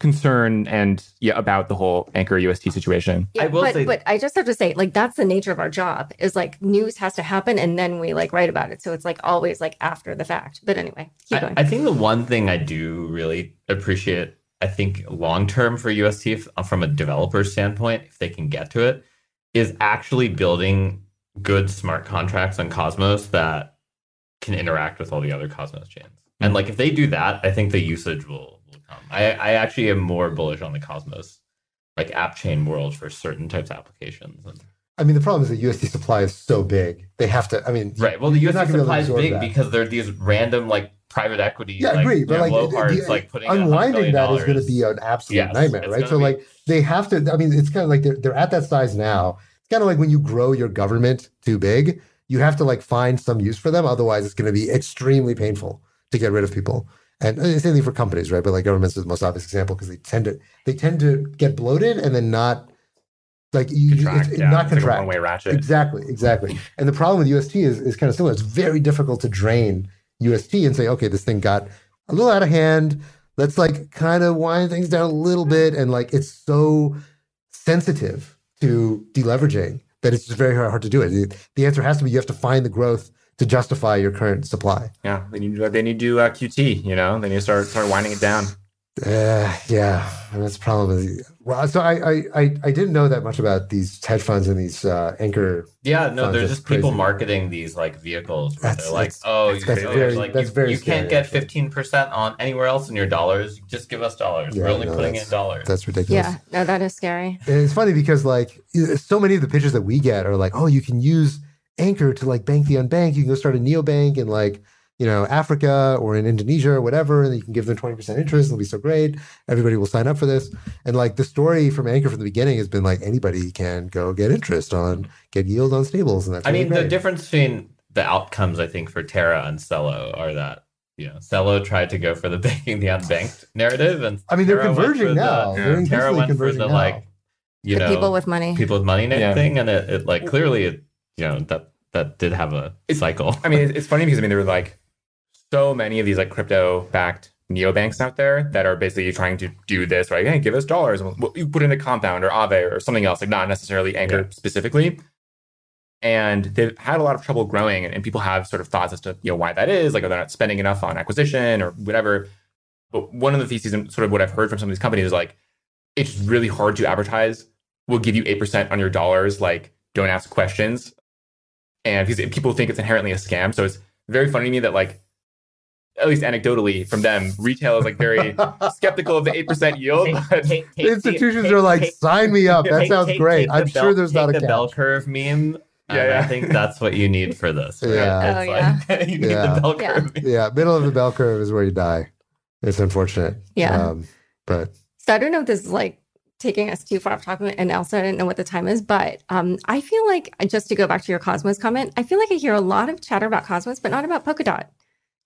concern and yeah about the whole anchor ust situation Yeah, I will but, say- but I just have to say, like, that's the nature of our job is like news has to happen and then we like write about it. So it's like always like after the fact. But anyway, keep I, going. I think the one thing I do really appreciate, I think long term for UST if- from a developer standpoint, if they can get to it, is actually building good smart contracts on Cosmos that can interact with all the other Cosmos chains. And like if they do that, I think the usage will, will come. I, I actually am more bullish on the Cosmos like app chain world for certain types of applications. And, I mean, the problem is the USD supply is so big. They have to. I mean, right. Well, the USD gonna be able to supply is big that. because they're these random like private equity. Yeah, like, agree. But like, low the- the- like putting unwinding that is going to be an absolute Yes, nightmare, right? So be- like they have to. I mean, it's kind of like they're they're at that size now. It's kind of like when you grow your government too big, you have to like find some use for them. Otherwise, it's going to be extremely painful to get rid of people. And uh, same thing for companies, right? But like governments is the most obvious example because they tend to they tend to get bloated and then not like you contract it's, yeah, not it's like a contract. one-way ratchet Exactly, exactly. And the problem with UST is, is kind of similar. It's very difficult to drain UST and say, okay, this thing got a little out of hand. Let's like kind of wind things down a little bit. And like it's so sensitive to deleveraging that it's just very hard, to do it. The, the answer has to be you have to find the growth to justify your current supply. yeah they need to they need to do uh, qt you know they need to start start winding it down Uh, yeah, and that's the problem. Well, so I, I I I didn't know that much about these hedge funds and these uh, anchor Yeah, no, Sounds there's just just people crazy. marking these like vehicles where That's- they're like, that's- oh, that's- you, that's can- very- like, that's you, very you scary, can't get fifteen percent on anywhere else in your dollars. Just give us dollars. We're only no, putting in dollars. that's ridiculous. yeah, no, that is scary. And it's funny because like so many of the pitches that we get are like, oh, you can use Anchor to like bank the unbank. You can go start a neobank and like you know Africa or in Indonesia or whatever, and you can give them twenty percent interest. It'll be so great. Everybody will sign up for this. And like the story from Anchor from the beginning has been like anybody can go get interest on get yield on stables, and that's I really mean, the difference between the outcomes, I think, for Terra and Celo are that you know Celo tried to go for the (laughs) banking the unbanked narrative, and I mean, they're Terra went converging for now. The, They're Terra went for the now. like you The know people with money. people with money Yeah. thing, and it, it like clearly it you know that that did have a cycle. i mean it's, it's funny because i mean there were like so many of these like crypto backed neobanks out there that are basically trying to do this right? Hey give us dollars. And we'll, you put in a compound or Aave or something else like not necessarily anchor specifically. And they've had a lot of trouble growing and, and people have sort of thoughts as to you know why that is like are they not spending enough on acquisition or whatever. But one of the theses and sort of what i've heard from some of these companies is like it's really hard to advertise. We'll give you 8% on your dollars like don't ask questions. And because people think it's inherently a scam. So it's very funny to me that like at least anecdotally from them retail is like very (laughs) skeptical of the 8% yield but Take- take- Institutions take- are like, take- sign me up. That take- sounds take- great. take I'm bell- sure there's not a take the bell curve meme. Yeah, yeah. I think that's what you need for this. right? Yeah. It's like, (laughs) you need Yeah. the bell curve. Yeah, middle of the bell curve is where you die. It's unfortunate. Yeah. Um, but So I don't know if this is like taking us too far off topic, and also I didn't know what the time is, but um, I feel like just to go back to your Cosmos comment, I feel like I hear a lot of chatter about Cosmos, but not about Polkadot.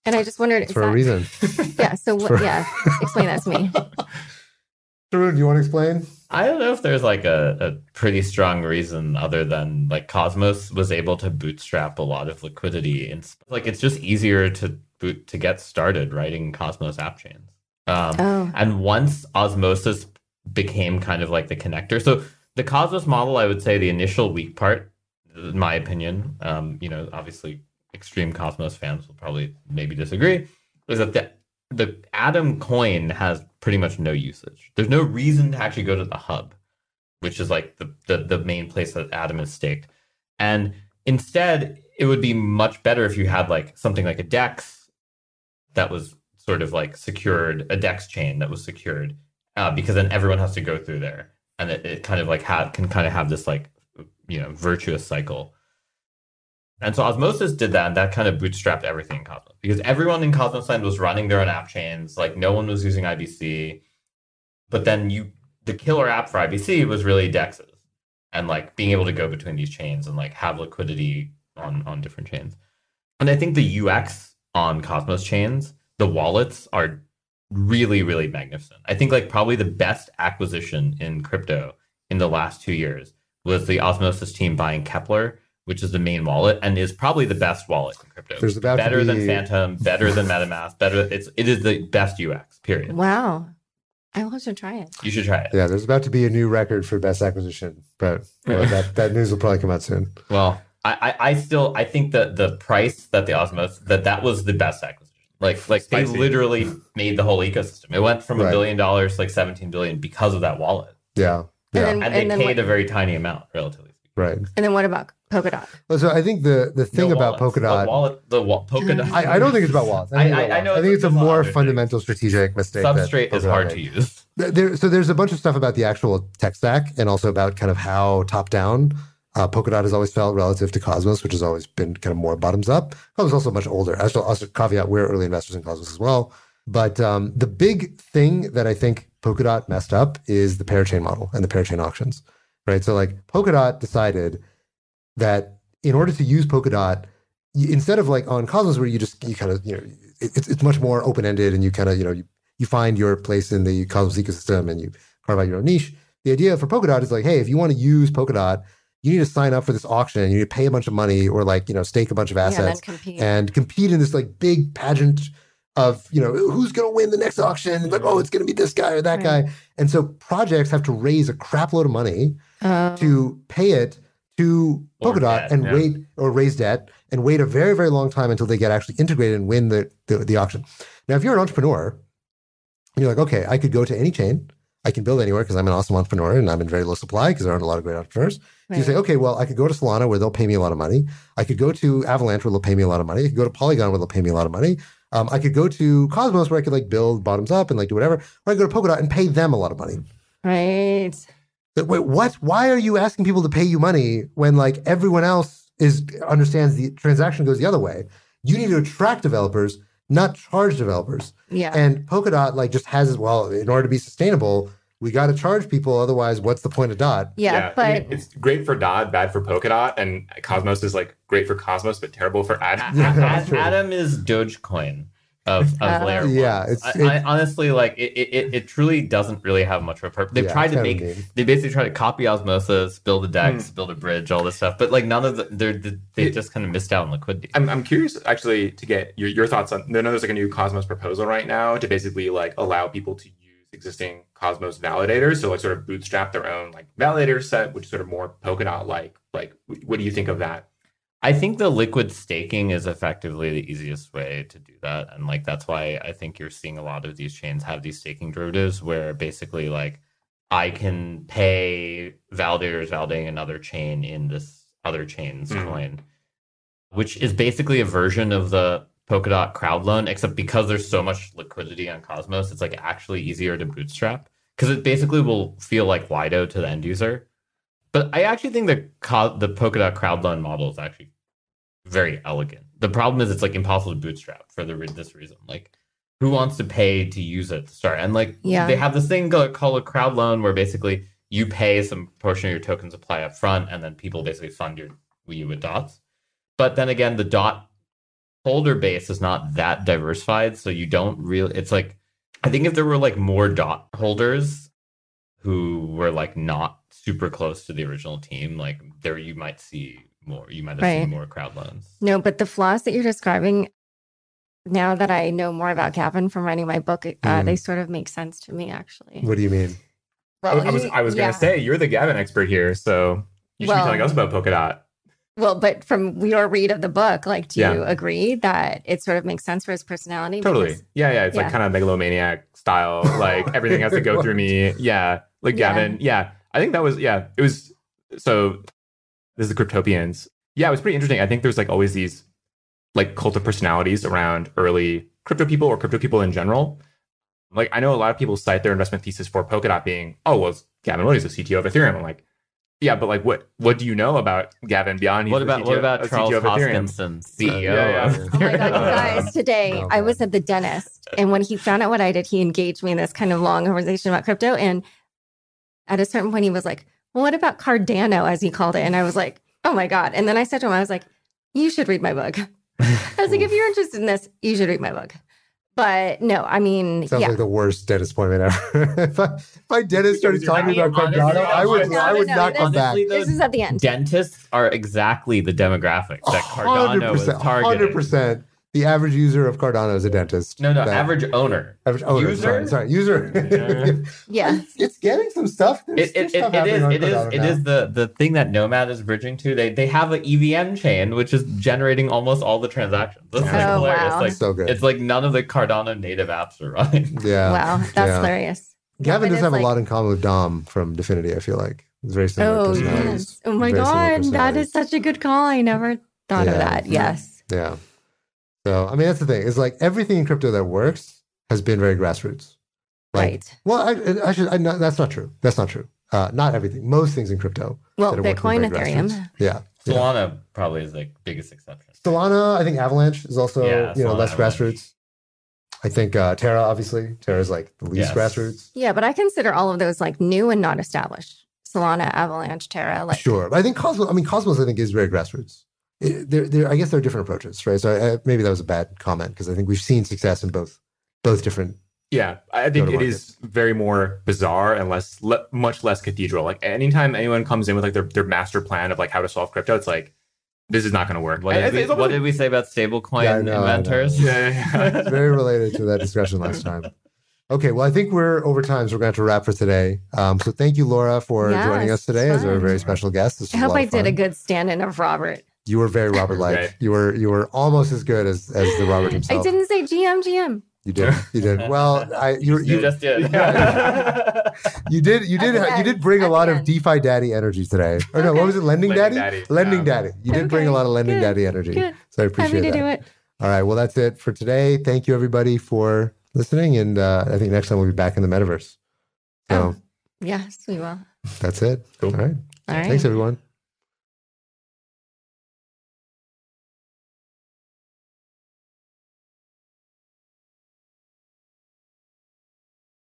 And I just wondered, it's is for a that, reason. (laughs) yeah. So what, for- yeah, explain that to me. (laughs) Tarun, do you want to explain? I don't know if there's like a, a pretty strong reason other than like Cosmos was able to bootstrap a lot of liquidity and like it's just easier to boot to get started writing Cosmos app chains. Um, Oh. And once Osmosis became kind of like the connector, so the Cosmos model, I would say the initial weak part, in my opinion, um, you know, obviously extreme Cosmos fans will probably maybe disagree, is that the the Atom coin has pretty much no usage. There's no reason to actually go to the hub, which is like the, the, the main place that Atom is staked. And instead, it would be much better if you had like something like a DEX that was sort of like secured, a DEX chain that was secured, uh, because then everyone has to go through there. And it, it kind of like have, can kind of have this like, you know, virtuous cycle. And so Osmosis did that, and that kind of bootstrapped everything in Cosmos because everyone in Cosmos Land was running their own app chains. Like no one was using IBC, but then you, the killer app for IBC was really Dexes, and like being able to go between these chains and like have liquidity on on different chains. And I think the UX on Cosmos chains, the wallets are really really magnificent. I think like probably the best acquisition in crypto in the last two years was the Osmosis team buying Keplr which is the main wallet and is probably the best wallet in crypto. There's about to better than Phantom, better than MetaMask, better. It's it is the best UX. Period. Wow. I will have to try it. You should try it. Yeah, there's about to be a new record for best acquisition, but well, that, that news will probably come out soon. Well, I, I I still I think that the price that the Osmos that that was the best acquisition. Like like Spicy. they literally made the whole ecosystem. It went from a Right. billion dollars to like 17 billion because of that wallet, Yeah, yeah, And then, and they and then paid what, a very tiny amount relatively. Right. and then what about Polkadot? Well, so I think the the thing No about wallets. The Polkadot, wallet, the wa- Polkadot. I, I don't think it's about wallets. I- think it's I- about I know. I think it's it's a a more of things. fundamental strategic mistake. Substrate is hard made. to use. There, so there's a bunch of stuff about the actual tech stack, and also about kind of how top down uh, Polkadot has always felt relative to Cosmos, which has always been kind of more bottoms up. Cosmos is also much older. As also caveat, we're early investors in Cosmos as well. But um, the big thing that I think Polkadot messed up is the parachain model and the parachain auctions, right? So like Polkadot decided that in order to use Polkadot, you, instead of like on Cosmos where you just you kind of you know it, it's it's much more open ended and you kind of you know you you find your place in the Cosmos ecosystem and you carve out your own niche. The idea for Polkadot is like, hey, if you want to use Polkadot, you need to sign up for this auction. You need to pay a bunch of money or like you know stake a bunch of Yeah, then assets compete. and compete in this like big pageant of you know who's going to win the next auction. Like oh, it's going to be this guy or that Right. guy. And so projects have to raise a crap load of money To pay it to Polkadot and yeah. wait or raise debt and wait a very very long time until they get actually integrated and win the, the the auction. Now, if you're an entrepreneur, you're like, okay, I could go to any chain, I can build anywhere because I'm an awesome entrepreneur and I'm in very low supply because there aren't a lot of great entrepreneurs. So you say, okay, well, I could go to Solana where they'll pay me a lot of money. I could go to Avalanche where they'll pay me a lot of money. I could go to Polygon where they'll pay me a lot of money. Um, I could go to Cosmos where I could like build bottoms up and like do whatever. Or I could go to Polkadot and pay them a lot of money. right. But wait, what? Why are you asking people to pay you money when like everyone else is understands the transaction goes the other way? You need to attract developers, not charge developers. Yeah. And Polkadot like just has well, in order to be sustainable, we got to charge people. Otherwise, what's the point of Dot? yeah, I but mean, it's great for Dot, bad for Polkadot, and Cosmos is like great for Cosmos, but terrible for Ad. (laughs) Yeah, that's Ad- true. Atom is Dogecoin of, of Uh, layer one. Yeah, it's- I, it- I, honestly like it, it. it- It truly doesn't really have much of a purpose. They've Yeah, tried to make. mean. They basically tried to copy osmosis, build a dex, build a bridge, all this stuff. But like none of the, they're, they Yeah. just kind of missed out on liquidity. I'm, I'm curious actually to get your, your thoughts on. I know there's like a new Cosmos proposal right now to basically like allow people to use existing Cosmos validators, so like sort of bootstrap their own like validator set, which is sort of more Polkadot like. Like, what do you think of that? I think the liquid staking is effectively the easiest way to do that. And like that's why I think you're seeing a lot of these chains have these staking derivatives where basically like I can pay validators validating another chain in this other chain's Mhm. coin, which is basically a version of the Polkadot crowd loan, except because there's so much liquidity on Cosmos, it's like actually easier to bootstrap because it basically will feel like Lido to the end user. But I actually think the co- the Polkadot crowd loan model is actually very elegant. The problem is it's like impossible to bootstrap for the this reason. Like, who wants to pay to use it to start? And like, Yeah. they have this thing called, a crowd loan where basically you pay some portion of your token supply up front, and then people basically fund your you with dots. But then again, the dot holder base is not that diversified, so you don't really. It's like I think if there were like more dot holders, who were like not super close to the original team, like there you might see more. You might have Right. seen more crowd loans. No, but the flaws that you're describing, now that I know more about Gavin from writing my book, uh, Mm. they sort of make sense to me, actually. What do you mean? I, I was I was yeah. gonna say you're the Gavin expert here, so you should Well- be telling us about Polkadot. Well, but from your read of the book, like, do you agree that it sort of makes sense for his personality? Totally. Because- Yeah, yeah. It's Yeah. like kind of megalomaniac style. Like everything has to go (laughs) through me. Yeah. Like Yeah. Gavin. Yeah. I think that was yeah. It was so this is the Cryptopians. Yeah, it was pretty interesting. I think there's like always these like cult of personalities around early crypto people or crypto people in general. Like I know a lot of people cite their investment thesis for Polkadot being, oh well, Gavin Wood is the CTO of Ethereum. I'm like, yeah, but like what what do you know about Gavin beyond What about CTO, what about Charles CTO? Hoskinson, CEO? Yeah, yeah. Uh, oh my God, guys, (laughs) today Oh, I was at the dentist, and when he found out what I did, he engaged me in this kind of long conversation about crypto. And at a certain point, he was like, well, What about Cardano, as he called it? And I was like, Oh my God. And then I said to him, I was like, You should read my book. (laughs) I was like, If you're interested in this, you should read my book. But no, I mean, Sounds yeah. like the worst dentist appointment ever. (laughs) if, I, if my dentist started You're talking not- about honestly, Cardano, I would, no, I would no, not no, come back. This is at the end. dentists are exactly the demographic that Cardano is 100%, targeting. 100%. The average user of Cardano is a dentist. No, no, That- average owner. average owner. user? Sorry, sorry, user. (laughs) Yeah. (laughs) it's, it's getting some stuff. There's, It, there's it, it, stuff it is happening on it is Cardano it now. is the the thing that Nomad is bridging to. They they have an EVM chain which is generating almost all the transactions. That's like Oh, hilarious. wow. Like so good. it's like none of the Cardano native apps are running. (laughs) yeah. Wow. That's Yeah. hilarious. Gavin Gavin does is have like- a lot in common with Dom from DFINITY, I feel like. It's very similar Oh, yes. Oh my Very God. that is such a good call. I never thought of that. Yes. Yeah. So, I mean, that's the thing. It's like everything in crypto that works has been very grassroots. Like, right. Well, I, I should. I, no, that's not true. That's not true. Uh, not everything. Most things in crypto. Well, that are Bitcoin, very Ethereum. grassroots. Yeah. yeah. Solana probably is like biggest exception. Solana, I think Avalanche is also Yeah, you know Solana, less Avalanche. grassroots. I think uh, Terra, obviously, Terra is like the least Yes. grassroots. Yeah, but I consider all of those like new and not established. Solana, Avalanche, Terra, like sure, but I think Cosmos. I mean, Cosmos, I think is very grassroots. It, there, there. I guess there are different approaches, right? So I, maybe that was a bad comment because I think we've seen success in both, both different. Yeah, I think it is very more bazaar and less, le- much less cathedral. Like anytime anyone comes in with like their, their master plan of like how to solve crypto, it's like this is not going to work. What And did, we, almost what like- did we say about stablecoin Yeah, I know, I inventors? Yeah, yeah, yeah. (laughs) It's very related to that discussion last time. Okay, well, I think we're over time, so we're going to have to wrap for today. Um, so thank you, Laura, for Yes, joining us today as our very special guest. This I hope I of did a good stand-in of Robert. You were very Robert-like. Right. You were you were almost as good as as the Robert himself. I didn't say GM, GM. You did. You did. (laughs) Well, I you You you, just did. (laughs) you did you did At you did bring a lot of. DeFi daddy energy today. Or no, what was it? Lending, Lending daddy? daddy, Lending yeah. daddy. You did bring a lot of lending good, daddy energy. good. So I appreciate Happy to that. do it. All right. Well, that's it for today. Thank you everybody for listening, and uh, I think next time we'll be back in the metaverse. So Oh. Yes, we will. that's it. Cool. All right. All right. Thanks everyone.